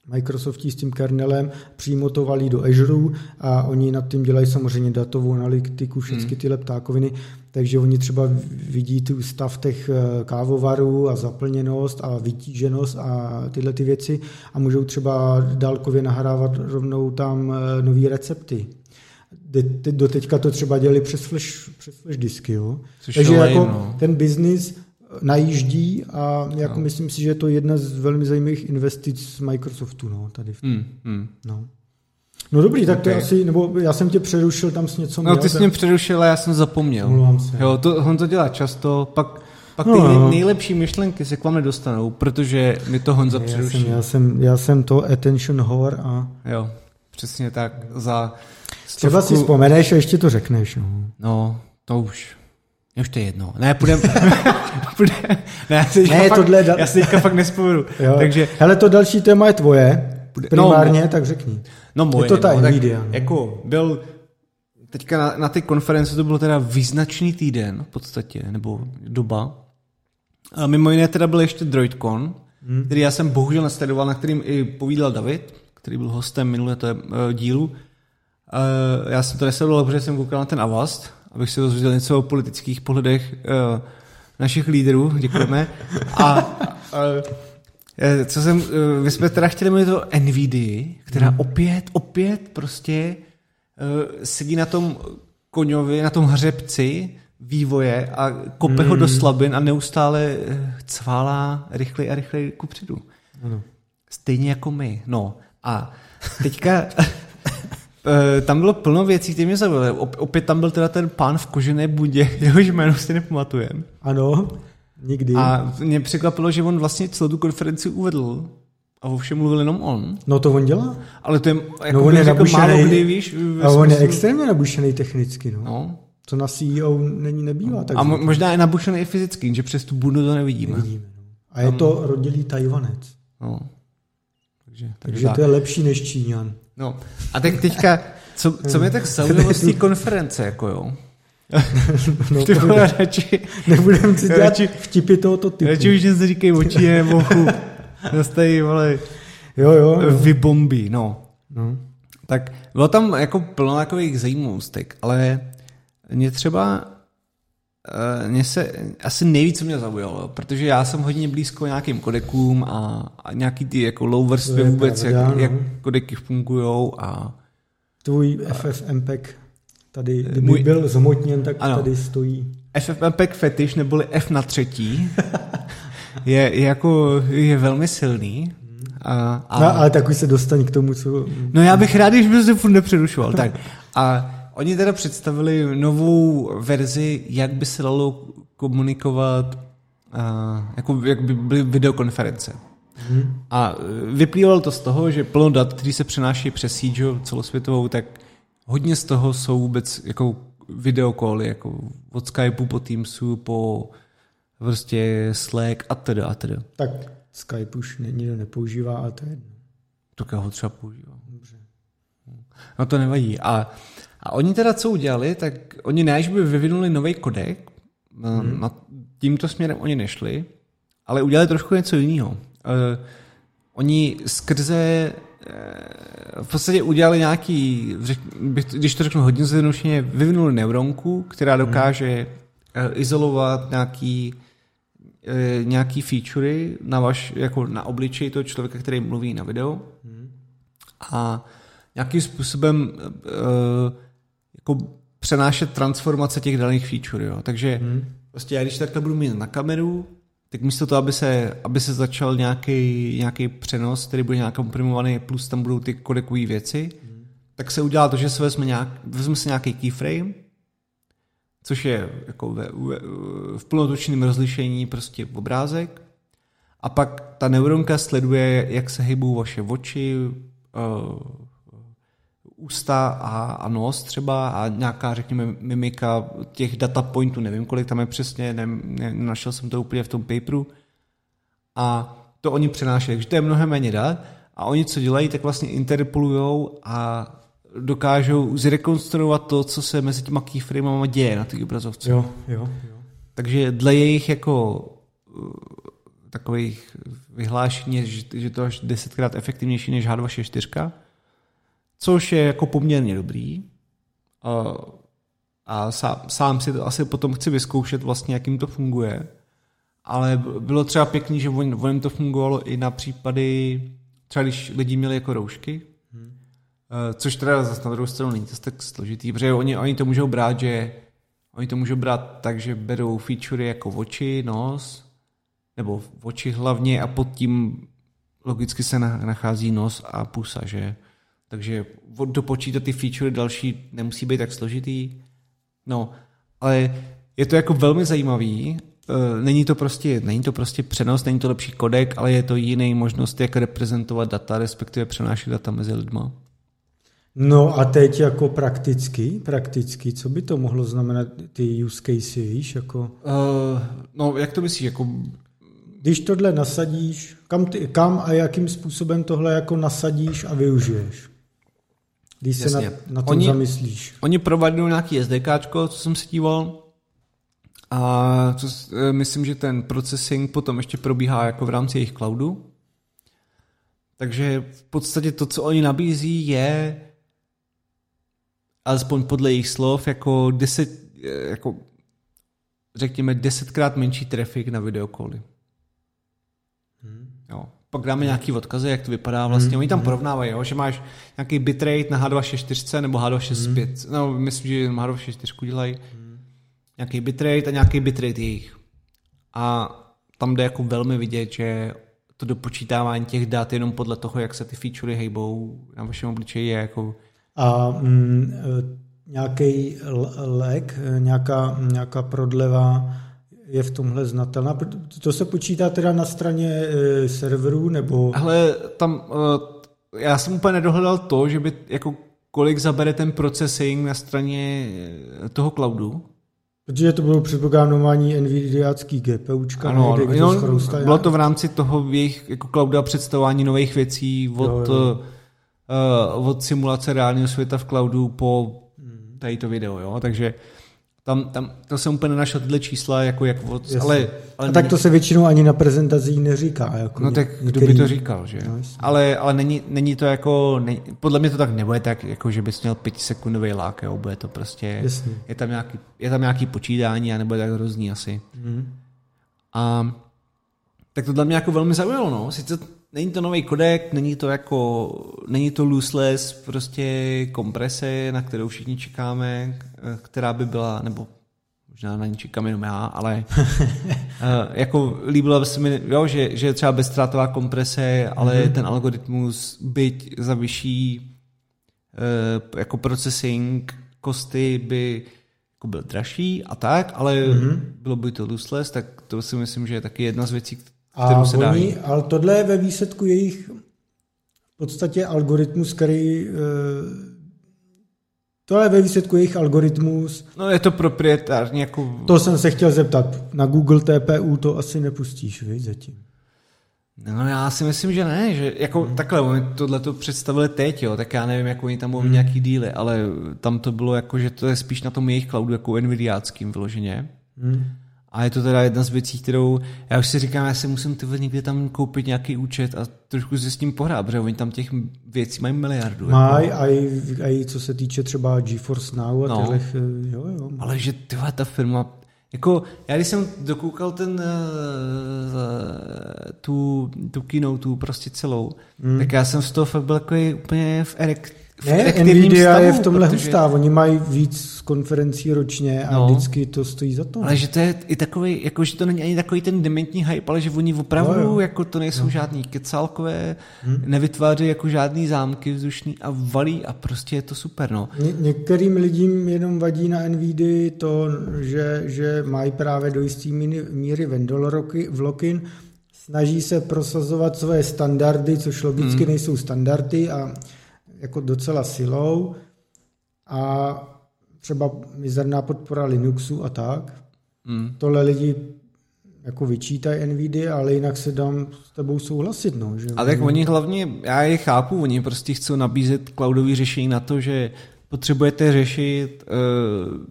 Microsoftí s tím kernelem, přímo to valí do Azure a oni nad tím dělají samozřejmě datovou analytiku, všechny hmm. tyhle ptákoviny, takže oni třeba vidí tu stav těch eh, kávovarů a zaplněnost a vytíženost a tyhle ty věci a můžou třeba dálkově nahrávat rovnou tam eh, nové recepty. Do teďka to třeba dělali přes flash, přes flash disky, jo. Což Takže jako no. ten biznis najíždí a jako no. myslím si, že je to jedna z velmi zajímavých investic z Microsoftu, no, tady v tom. Mm, mm. No. No dobrý, tak okay. to asi, nebo já jsem tě přerušil, tam s něco No ty jsi mě přerušil a já jsem zapomněl. se. Jo, to, on to dělá často, pak, pak ty no, no. nejlepší myšlenky se k vám nedostanou, protože mi to Honza přeruší. Já jsem, já jsem, já jsem to attention whore a... Jo, přesně tak, za stovku... Třeba si vzpomeneš a ještě to řekneš. No, no to už. Už to je jedno. Ne, půjdeme. půjdem, ne, ne fakt, tohle já si teďka fakt nespomenu. Takže... Hele, to další téma je tvoje, no, primárně, no, tak řekni. No moje, je to ta no, Nvidia. Tak, jako byl, teďka na, na té konferenci to byl teda význačný týden v podstatě, nebo doba. A mimo jiné teda byl ještě DroidCon, hmm. který já jsem bohužel nesledoval, na kterým i povídal David, který byl hostem minulé to, uh, dílu. Uh, já jsem to nesledoval, protože jsem koukal na ten Avast, abych se dozvěděl něco o politických pohledech uh, našich lídrů, děkujeme. A uh, co jsem, uh, my jsme teda chtěli mluvit o NVIDIA, která hmm. opět, opět prostě uh, sedí na tom koňovi, na tom hřebci vývoje a kope hmm. ho do hmm. slabin a neustále cválá rychleji a rychleji kupředu. Ano. Stejně jako my. No a teďka tam bylo plno věcí, které mě zaujalo. Opět tam byl teda ten pán v kožené budě, jehož jméno si nepamatujem. Ano, nikdy. A mě překvapilo, že on vlastně celou tu konferenci uvedl a o všem mluvil jenom on. No to on dělá. Ale to je, jako No on je řekl, málo kdy, víš, A on je smyslu- extrémně nabušený technicky, no. No. Co na CEO není nebývá. Tak A mo- možná je nabušený i fyzicky, že přes tu bundu to nevidíme. vidíme. No. A je to rodilý Tajvanec. No. Takže, takže, Takže tak. to je lepší než Číňan. No. A tak teďka, co, co mě tak zaujalo z té konference, jako jo. No, Ty vole, radši, Nebudeme si dělat Radši- vtipy tohoto typu. radši už nic neříkej oči, je mochu. Zase tady, vole, Jo, jo. jo. vybombí, no. No. Tak bylo tam jako plno takových zajímavostek, ale mě třeba mě se asi nejvíc co mě zaujalo, protože já jsem hodně blízko nějakým kodekům a, a nějaký ty jako low vrstvy vůbec, pravda, jak, no. jak kodeky fungují a Tvůj FFmpeg tady, kdyby Můj- byl zhmotněn, tak Ano. tady stojí. FFmpeg fetish neboli F na třetí je, je jako je velmi silný. A, a, No, ale tak už se dostaň k tomu, co... No já bych rád, když by se furt nepřerušoval. Tak. A oni teda představili novou verzi, jak by se dalo komunikovat, a, jako jak by byly videokonference. Hmm. A e, vyplývalo to z toho, že plno dat, který se přenáší přes síť celosvětovou, tak hodně z toho jsou vůbec jako videokoly, jako od Skypeu po Teamsu, po prostě Slack a teda a teda. Tak Skype už nikdo nepoužívá, ale to je jedno. Tak já ho třeba používám. No to nevadí. A, a oni teda co udělali, tak oni ne, že by vyvinuli nový kodek, hmm. na tímto směrem oni nešli, ale udělali trošku něco jiného. Uh, oni skrze uh, v podstatě udělali nějaký, řek, když to řeknu hodně zjednodušeně, vyvinuli neuronku, která dokáže uh, izolovat nějaký eh, nějaký featurey na, vaš, jako na obličej toho člověka, který mluví na videu a nějakým způsobem uh, jako přenášet transformace těch daných feature. Jo. Takže hmm. prostě já když takhle budu mít na kameru, tak místo toho, aby se, aby se začal nějaký, nějaký přenos, který bude nějak komprimovaný, plus tam budou ty kodekové věci, hmm. tak se udělá to, že se vezme, nějak, vezme se nějaký keyframe, což je jako ve, ve, v plnotočném rozlišení prostě obrázek. A pak ta neuronka sleduje, jak se hybou vaše oči, uh, ústa a, a nos třeba a nějaká, řekněme, mimika těch data pointů, nevím, kolik tam je přesně, ne, ne, našel jsem to úplně v tom paperu. A to oni přenášejí, takže to je mnohem méně dat. A oni co dělají, tak vlastně interpolujou a dokážou zrekonstruovat to, co se mezi těma keyframama děje na té obrazovce. Jo, jo, jo. Takže dle jejich jako takových vyhlášení, že, že to až desetkrát efektivnější než H264, což je jako poměrně dobrý. A sám, sám si to asi potom chci vyzkoušet vlastně, jak jim to funguje. Ale bylo třeba pěkný, že on, on to fungovalo i na případy, třeba když lidi měli jako roušky, hmm. což teda zase na druhou stranu není to tak složitý, protože oni, oni to můžou brát, že oni to můžou brát tak, že berou featurey jako oči, nos, nebo oči hlavně a pod tím logicky se nachází nos a pusa, že? Takže dopočítat ty featurey další nemusí být tak složitý. No, ale je to jako velmi zajímavý. Není to prostě, není to prostě přenos, není to lepší kodek, ale je to jiný možnost, jak reprezentovat data, respektive přenášet data mezi lidma. No a teď jako prakticky, prakticky, co by to mohlo znamenat ty use casey, víš, jako... Uh, no, jak to myslíš, jako... Když tohle nasadíš, kam, ty, kam a jakým způsobem tohle jako nasadíš a využiješ? Když se na, na tom oni, zamyslíš. Oni provedou nějaký SDKčko, co jsem si díval, a co, myslím, že ten processing potom ještě probíhá jako v rámci jejich cloudu. Takže v podstatě to, co oni nabízí, je alespoň podle jejich slov, jako deset, jako řekněme desetkrát menší trafik na videokoly. Hmm. Jo. Pak dáme nějaký odkazy, jak to vypadá vlastně. Hmm. Oni tam porovnávají, jo, že máš nějaký bitrate na H264 nebo H265. Hmm. No, myslím, že H264 dělají. Hmm. Nějaký bitrate a nějaký bitrate jejich. A tam jde jako velmi vidět, že to dopočítávání těch dat jenom podle toho, jak se ty featurey hejbou na vašem obličeji je jako... A mm, nějaký lék, nějaká, nějaká prodleva je v tomhle znatelná. To se počítá teda na straně e, serverů, nebo... Ale tam, e, já jsem úplně nedohledal to, že by jako kolik zabere ten processing na straně e, toho cloudu. Protože to bylo předprogramování NVIDIácký GPUčka, ano, nejde, no, to bylo to v rámci toho jejich jako clouda představování nových věcí od, jo, jo. Uh, od simulace reálného světa v cloudu po hmm. tady to video, jo, takže tam, tam to jsem úplně nenašel tyhle čísla, jako jak od, ale, ale a tak to se většinou ani na prezentacích neříká. Jako no tak kdo by to říkal, že? No, ale, ale není, není to jako, ne, podle mě to tak nebude tak, jako že bys měl pětisekundový lák, jo, bude to prostě, je tam, nějaký, je tam nějaký počítání a nebude tak hrozný asi. Mm. A tak to dla mě jako velmi zaujalo, no. Sice není to nový kodek, není to jako, není to lossless, prostě komprese, na kterou všichni čekáme, která by byla, nebo možná na ní čekám jenom já, ale uh, jako líbilo se mi, jo, že, že je třeba bezstrátová komprese, ale mm-hmm. ten algoritmus byť za vyšší uh, jako processing kosty by jako byl dražší a tak, ale mm-hmm. bylo by to lossless, tak to si myslím, že je taky jedna z věcí, a se dá. Oni, ale tohle je ve výsledku jejich v podstatě algoritmus, který uh, to je ve výsledku jejich algoritmus. No je to proprietární jako... To jsem se chtěl zeptat. Na Google TPU to asi nepustíš, víš, zatím. No já si myslím, že ne, že jako hmm. takhle, oni tohle to představili teď, jo, tak já nevím, jak oni tam mluví hmm. nějaký díly, ale tam to bylo jako, že to je spíš na tom jejich cloudu jako nvidiáckým vyloženě. Hmm. A je to teda jedna z věcí, kterou já už si říkám, já si musím ty někde tam koupit nějaký účet a trošku si s tím pohrát, protože oni tam těch věcí mají miliardu. Mají, jako. a, i, a i co se týče třeba GeForce Now a no. těchto, jo, jo. Ale že tyhle ta firma, jako já když jsem dokoukal ten, uh, tu, tu keynote, tu prostě celou, mm. tak já jsem z toho fakt byl takový úplně v erekt, ne, Nvidia stavu, je v tomhle protože... hustá, oni mají víc konferencí ročně a no, vždycky to stojí za to. Ale že to je i takový, jako že to není ani takový ten dementní hype, ale že oni opravdu, no, jako to nejsou no. žádný kecálkové, hmm. nevytváří jako žádný zámky vzdušný a valí a prostě je to super, no. Ně- některým lidím jenom vadí na Nvidia to, že, že mají právě do jisté míry vendor lock-in, snaží se prosazovat svoje standardy, což logicky hmm. nejsou standardy a jako docela silou a třeba mizerná podpora Linuxu a tak. Mm. Tohle lidi jako vyčítají NVIDIA, ale jinak se dám s tebou souhlasit. No, že a tak oni hlavně, já je chápu, oni prostě chcou nabízet cloudový řešení na to, že potřebujete řešit uh,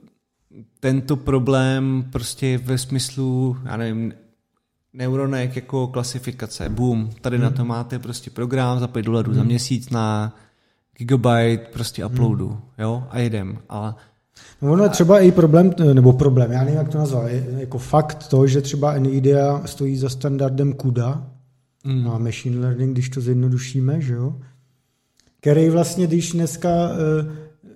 tento problém prostě ve smyslu, já nevím, neuronek jako klasifikace. Boom, tady hmm. na to máte prostě program za 5 dolarů hmm. za měsíc na gigabyte prostě uploadu, hmm. jo, a jedem. A No ono je třeba i problém, nebo problém, já nevím, jak to nazvat, je jako fakt to, že třeba NVIDIA stojí za standardem CUDA, mm. a machine learning, když to zjednodušíme, že jo, který vlastně, když dneska uh,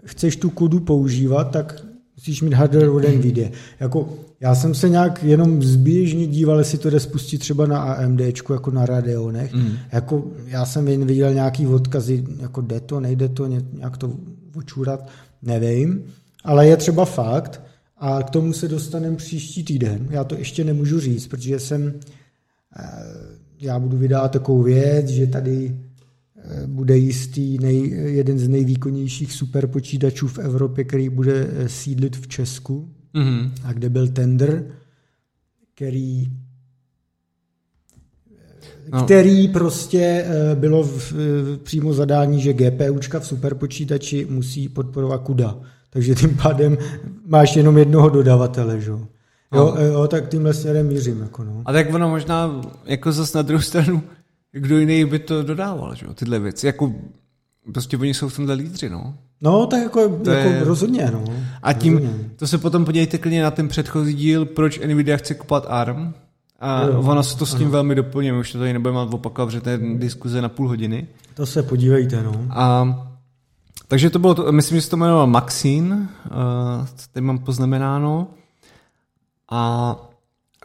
chceš tu kudu používat, tak musíš mít hardware od NVIDIA. Jako, já jsem se nějak jenom zběžně díval, jestli to jde spustit třeba na AMD, jako na Radeonech. Mm. Jako, já jsem jen viděl nějaký odkazy, jako jde to, nejde to, nějak to očůrat, nevím. Ale je třeba fakt, a k tomu se dostaneme příští týden. Já to ještě nemůžu říct, protože jsem, eh, já budu vydávat takovou věc, že tady bude jistý nej, jeden z nejvýkonnějších superpočítačů v Evropě, který bude eh, sídlit v Česku mm-hmm. a kde byl tender, který no. který prostě bylo v, přímo zadání, že GPUčka v superpočítači musí podporovat CUDA. Takže tím pádem máš jenom jednoho dodavatele, že? Jo, no. jo, tak tímhle směrem mířím. Jako no. A tak ono možná, jako zase na druhou stranu, kdo jiný by to dodával, že? tyhle věci. Jako, prostě oni jsou v tomhle lídři, no. No, tak jako, to jako je... rozhodně, no. A tím, rozhodně. to se potom podívejte klidně na ten předchozí díl, proč Nvidia chce kupovat ARM. A jo, ono se to s tím ano. velmi doplňuje, už to tady nebudeme opakovat, že to je diskuze na půl hodiny. To se podívejte, no. A takže to bylo, to, myslím, že se to jmenovalo Maxine, uh, tady mám poznamenáno. A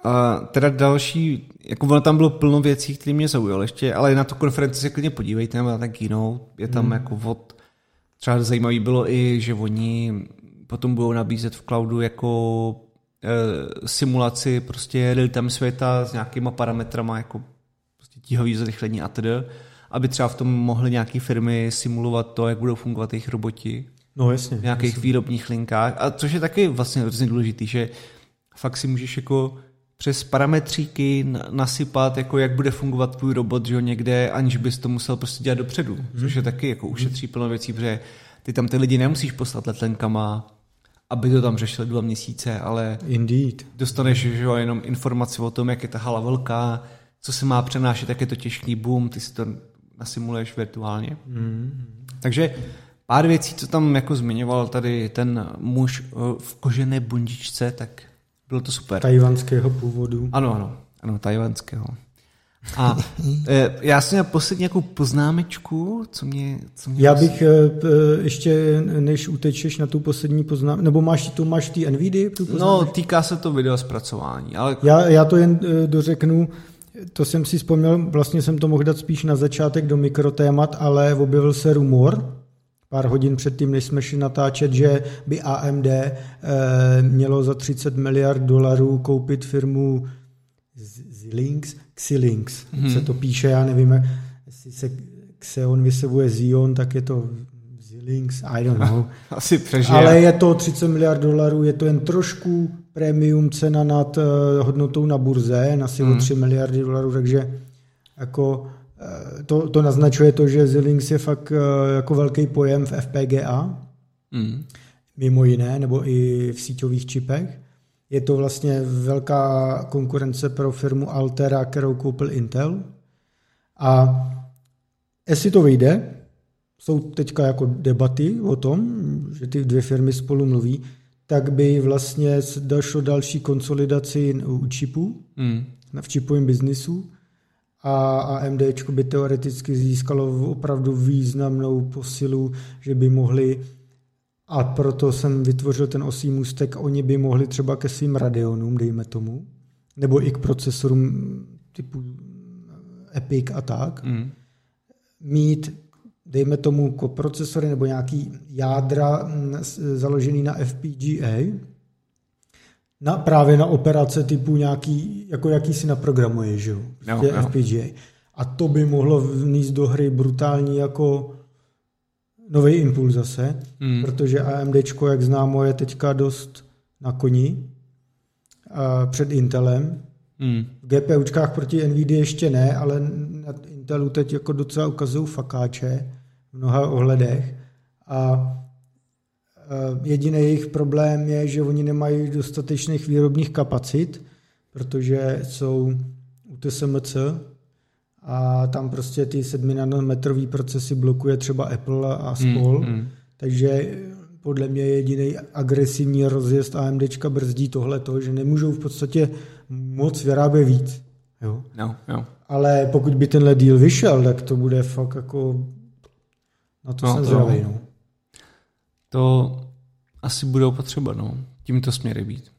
uh, teda další, jako ono tam bylo plno věcí, které mě zaujaly ještě, ale na tu konferenci se klidně podívejte, nebo na ten keynote, je tam hmm. jako od, třeba zajímavý bylo i, že oni potom budou nabízet v cloudu jako simulaci prostě real-time světa s nějakýma parametrama jako prostě tíhový zrychlení a tedy, aby třeba v tom mohly nějaké firmy simulovat to, jak budou fungovat jejich roboti. No jasně. V nějakých jasně. výrobních linkách. A což je taky vlastně hrozně důležitý, že fakt si můžeš jako přes parametříky nasypat, jako jak bude fungovat tvůj robot, že jo, někde, aniž bys to musel prostě dělat dopředu. Hmm. Což je taky jako ušetří plno věcí, protože ty tam ty lidi nemusíš poslat letlenkama, aby to tam řešili dva měsíce, ale Indeed. dostaneš že jo, jenom informaci o tom, jak je ta hala velká, co se má přenášet, jak je to těžký boom, ty si to nasimuluješ virtuálně. Mm. Takže pár věcí, co tam jako zmiňoval tady ten muž eh, v kožené bundičce, tak bylo to super. Tajvanského původu. Ano, ano, ano, tajvanského. A e, já jsem měl poslední nějakou poznámečku, co mě... Co mě Já bych e, ještě, než utečeš na tu poslední poznámku, nebo máš tu máš ty NVIDIA? Tu no, týká se to video zpracování. Ale... Já, já to jen dořeknu, to jsem si vzpomněl, vlastně jsem to mohl dát spíš na začátek do mikrotémat, ale objevil se rumor, pár hodin předtím, než jsme šli natáčet, že by AMD e, mělo za 30 miliard dolarů koupit firmu Xilinx, Xilinx, hmm. se to píše, já nevím, jestli se Xeon vysevuje Zion, tak je to Xilinx, I don't know. Asi přežije. Ale je to 30 miliard dolarů, je to jen trošku premium cena nad uh, hodnotou na burze, asi hmm. o 3 miliardy dolarů, takže jako to, to naznačuje to, že Xilinx je fakt uh, jako velký pojem v FPGA, hmm. mimo jiné, nebo i v síťových čipech. Je to vlastně velká konkurence pro firmu Altera, kterou koupil Intel. A jestli to vyjde, jsou teďka jako debaty o tom, že ty dvě firmy spolu mluví, tak by vlastně došlo další konsolidaci u čipů, mm. v čipovém biznisu a AMD by teoreticky získalo opravdu významnou posilu, že by mohli a proto jsem vytvořil ten osý můstek, oni by mohli třeba ke svým Radeonům, dejme tomu, nebo i k procesorům typu Epic a tak, mm. mít, dejme tomu, procesory nebo nějaký jádra založený na FPGA, na, právě na operace typu nějaký, jako jaký si naprogramuje, že jo? No, no. FPGA. A to by mohlo vníst do hry brutální jako nový impuls zase, hmm. protože AMD, jak známo, je teďka dost na koni před Intelem. Hmm. V GPUčkách proti NVIDIA ještě ne, ale na Intelu teď jako docela ukazují fakáče v mnoha ohledech. A jediný jejich problém je, že oni nemají dostatečných výrobních kapacit, protože jsou u TSMC, a tam prostě ty 7 nanometrový procesy blokuje třeba Apple a spol, mm, mm. takže podle mě jediný agresivní rozjezd AMD brzdí tohleto, že nemůžou v podstatě moc vyrábět víc. Jo? No, no. Ale pokud by tenhle deal vyšel, tak to bude fakt jako na to no, jsem to, zvědavý. No. To asi budou potřeba, no. Tímto směry být.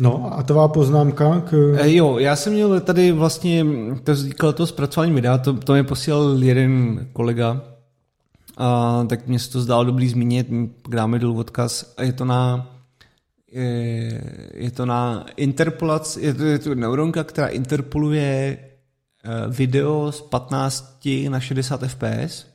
No a tvá poznámka k... E, jo, já jsem měl tady vlastně, to říkal to zpracování videa, to, to mi posílal jeden kolega, a, tak mě se to zdálo dobrý zmínit, dáme dolů odkaz a je to na je, je to na interpolaci, je to, je to neuronka, která interpoluje e, video z 15 na 60 fps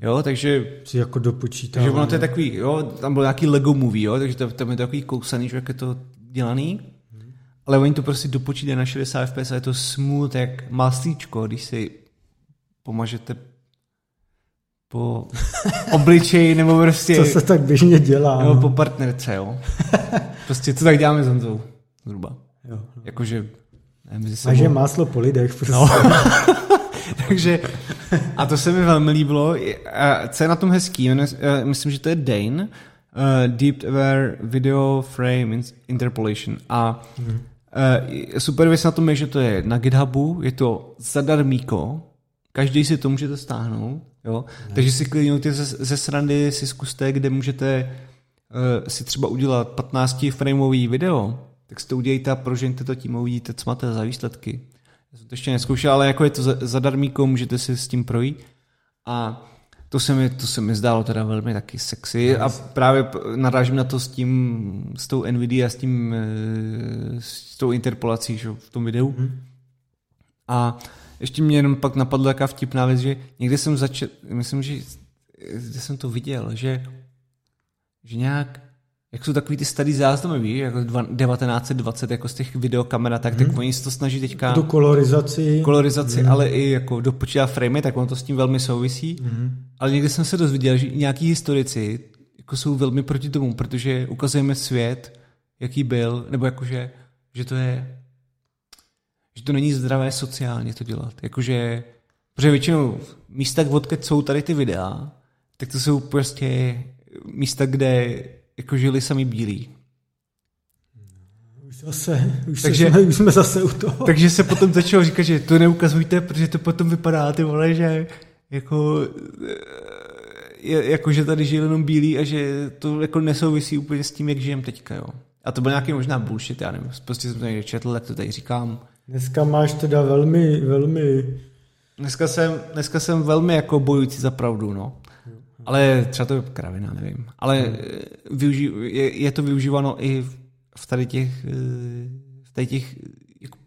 Jo, takže... Si jako dopočítá. Takže ono to je takový, jo, tam byl nějaký Lego movie, jo, takže to, tam je takový kousaný, že jak je to dělaný. Hmm. Ale oni to prostě dopočítají na 60 fps a je to smooth jak maslíčko, když si pomažete po obličeji nebo prostě... Co se tak běžně dělá. Nebo no. po partnerce, jo. Prostě co tak děláme s Honzou, zhruba. Jo. Jakože... Ne, mezi sebou. A že máslo po lidech prostě. No. Takže, a to se mi velmi líbilo. Co je na tom hezký? Eh, myslím, že to je Dane, uh, Deep Aware Video Frame Interpolation. A uh, super věc na tom je, že to je na GitHubu, je to zadarmíko, každý si to můžete stáhnout, jo? Ne. takže si klidně ze, ze srandy si zkuste, kde můžete uh, si třeba udělat 15 frameový video, tak si to udělejte a prožijte to tím a uvidíte, co máte za výsledky. Já jsem to ještě neskoušel, ale jako je to zadarmíko, můžete si s tím projít. A To se, mi, to se mi zdálo teda velmi taky sexy a právě narážím na to s tím, s tou NVIDIA a s tím, eh, s tou interpolací že, v tom videu. Mhm. A ještě mě jenom pak napadla taková vtipná věc, že někde jsem začal, myslím, že kde jsem to viděl, že, že nějak, jak jsou takový ty starý záznamy, víš, jako dva- 1920, jako z těch videokamera, tak, tak oni se to snaží teďka Tu kolorizaci. kolorizaci, ale i jako dopočítá framey, tak ono to s tím velmi souvisí. Mhm. Ale někde jsem se dozvěděl, že nějaký historici jako jsou velmi proti tomu, protože ukazujeme svět, jaký byl, nebo jakože, že to je, že to není zdravé sociálně to dělat. Jakože, protože většinou místa, odkud jsou tady ty videa, tak to jsou prostě místa, kde jako žili sami bílí. Už zase, už, Takže- jsme, už jsme zase u toho. Takže se potom začalo říkat, že to neukazujte, protože to potom vypadá, ty vole, že jako, eh, jako že tady žili jenom bílí a že to jako nesouvisí úplně s tím, jak žijem teďka, jo. A to byl nějaký možná bullshit, já nevím, prostě jsem to někde četl, tak to tady říkám. Dneska máš teda velmi, velmi... Dneska jsem, dneska jsem velmi jako bojující za pravdu, no. Ale třeba to je kravina, nevím. Ale Hmm. eh, využí, je, je, to využíváno i v tady těch, v tady těch jako,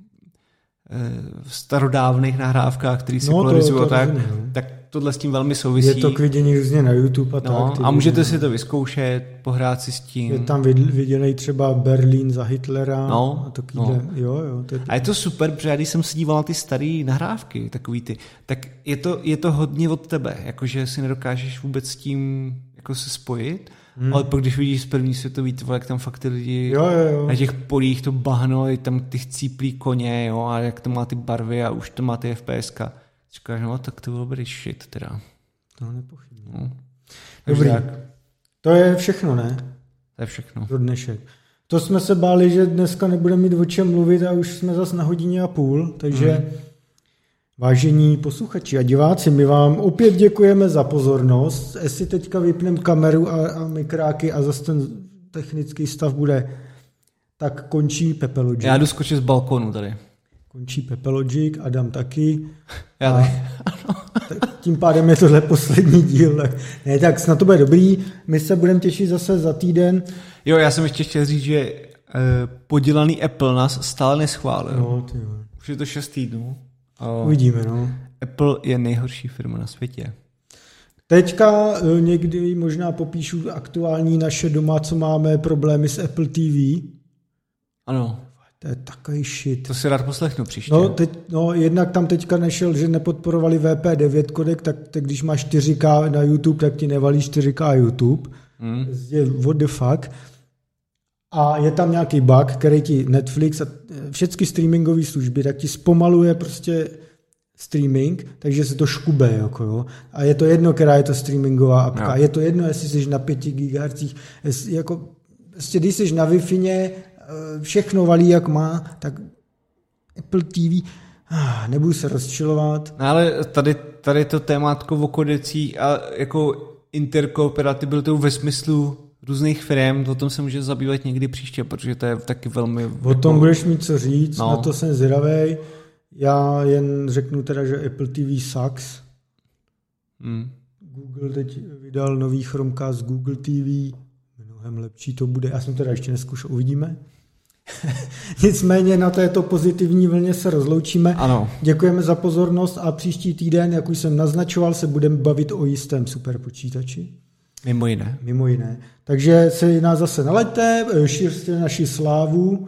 starodávných nahrávkách, které se No, to tak, no. tak tohle s tím velmi souvisí. Je to k vidění různě na YouTube a no, tak. a můžete si to vyzkoušet, pohrát si s tím. Je tam vid- viděný třeba Berlín za Hitlera No, a takovýhle. no. Jo, jo. To je A je to super, protože já když jsem se díval na ty staré nahrávky, takový ty, tak je to, je to hodně od tebe, jakože si nedokážeš vůbec s tím jako se spojit, hmm. ale pak když vidíš z první světový tvo, jak tam fakt ty lidi Jo, jo, jo. na těch polích to bahno, je tam ty chcíplý koně, jo, a jak to má ty barvy a už to má ty FPSka. Říkáš, no, tak to bylo dobrý shit, teda. To nepochybně. No. Dobrý. tak, To je všechno, ne? to je všechno. Pro dnešek. To jsme se báli, že dneska nebudeme mít o čem mluvit a už jsme zas na hodině a půl, takže Mhm. vážení posluchači a diváci, my vám opět děkujeme za pozornost. Jestli teďka vypneme kameru a, a mikráky a zase ten technický stav bude, tak končí Pepelogic. Já jdu skočit z balkonu tady. Končí Pepelogic, Adam taky. Já A tak tím pádem je tohle poslední díl. Tak, ne, tak snad to bude dobrý. My se budeme těšit zase za týden. Jo, já jsem ještě chtěl říct, že eh, podělaný Apple nás stále neschválil. No, ty jo. Už je to 6 týdnů. A Uvidíme, no. Apple je nejhorší firma na světě. Teďka eh, někdy možná popíšu aktuální naše doma, co máme problémy s Apple TV. Ano, To je takový shit. to si rád poslechnu příště. No, teď, no, jednak tam teďka nešel, že nepodporovali VP9 kodek, tak, tak když máš 4K na YouTube, tak ti nevalí 4K YouTube. Hmm. Je what the fuck. A je tam nějaký bug, který ti Netflix a eh, všechny streamingové služby, tak ti zpomaluje prostě streaming, takže se to škube, jako jo. A je to jedno, která je to streamingová apka. Jo. Je to jedno, jestli jsi na 5 GHz, jestli, jako, prostě když jsi na wi všechno valí, jak má, tak Apple TV, ah, nebudu se rozčilovat. No ale tady, tady to témátko o kodecích a jako interkooperabilitou ve smyslu různých firm, o tom se může zabývat někdy příště, protože to je taky velmi... O tom budeš mít co říct, No. no. na to jsem zvědavej. Já jen řeknu teda, že Apple TV sucks. Hmm. Google teď vydal nový Chromecast Google TV, mnohem lepší to bude. Já jsem teda ještě neskušel, uvidíme. Nicméně na této pozitivní vlně se rozloučíme. Ano. Děkujeme za pozornost a příští týden, jak už jsem naznačoval, se budeme bavit o jistém superpočítači. Mimo jiné. Mimo jiné. Takže se nás zase nalaďte, šířte naši slávu,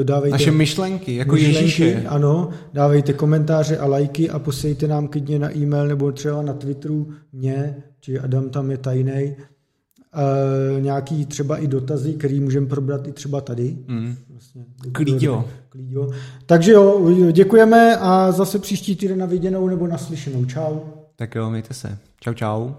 eh, dávejte Naše myšlenky, jako myšlenky, Ježíše. Ano, dávejte komentáře a lajky a posílejte nám klidně na e-mail nebo třeba na Twitteru mě, či Adam tam je tajnej, e, nějaký třeba i dotazy, který můžeme probrat i třeba tady. Hmm. Vlastně, Klíďo. Klíďo. Takže jo, děkujeme a zase příští týden na viděnou nebo naslyšenou. Čau. Tak jo, mějte se. Čau, čau.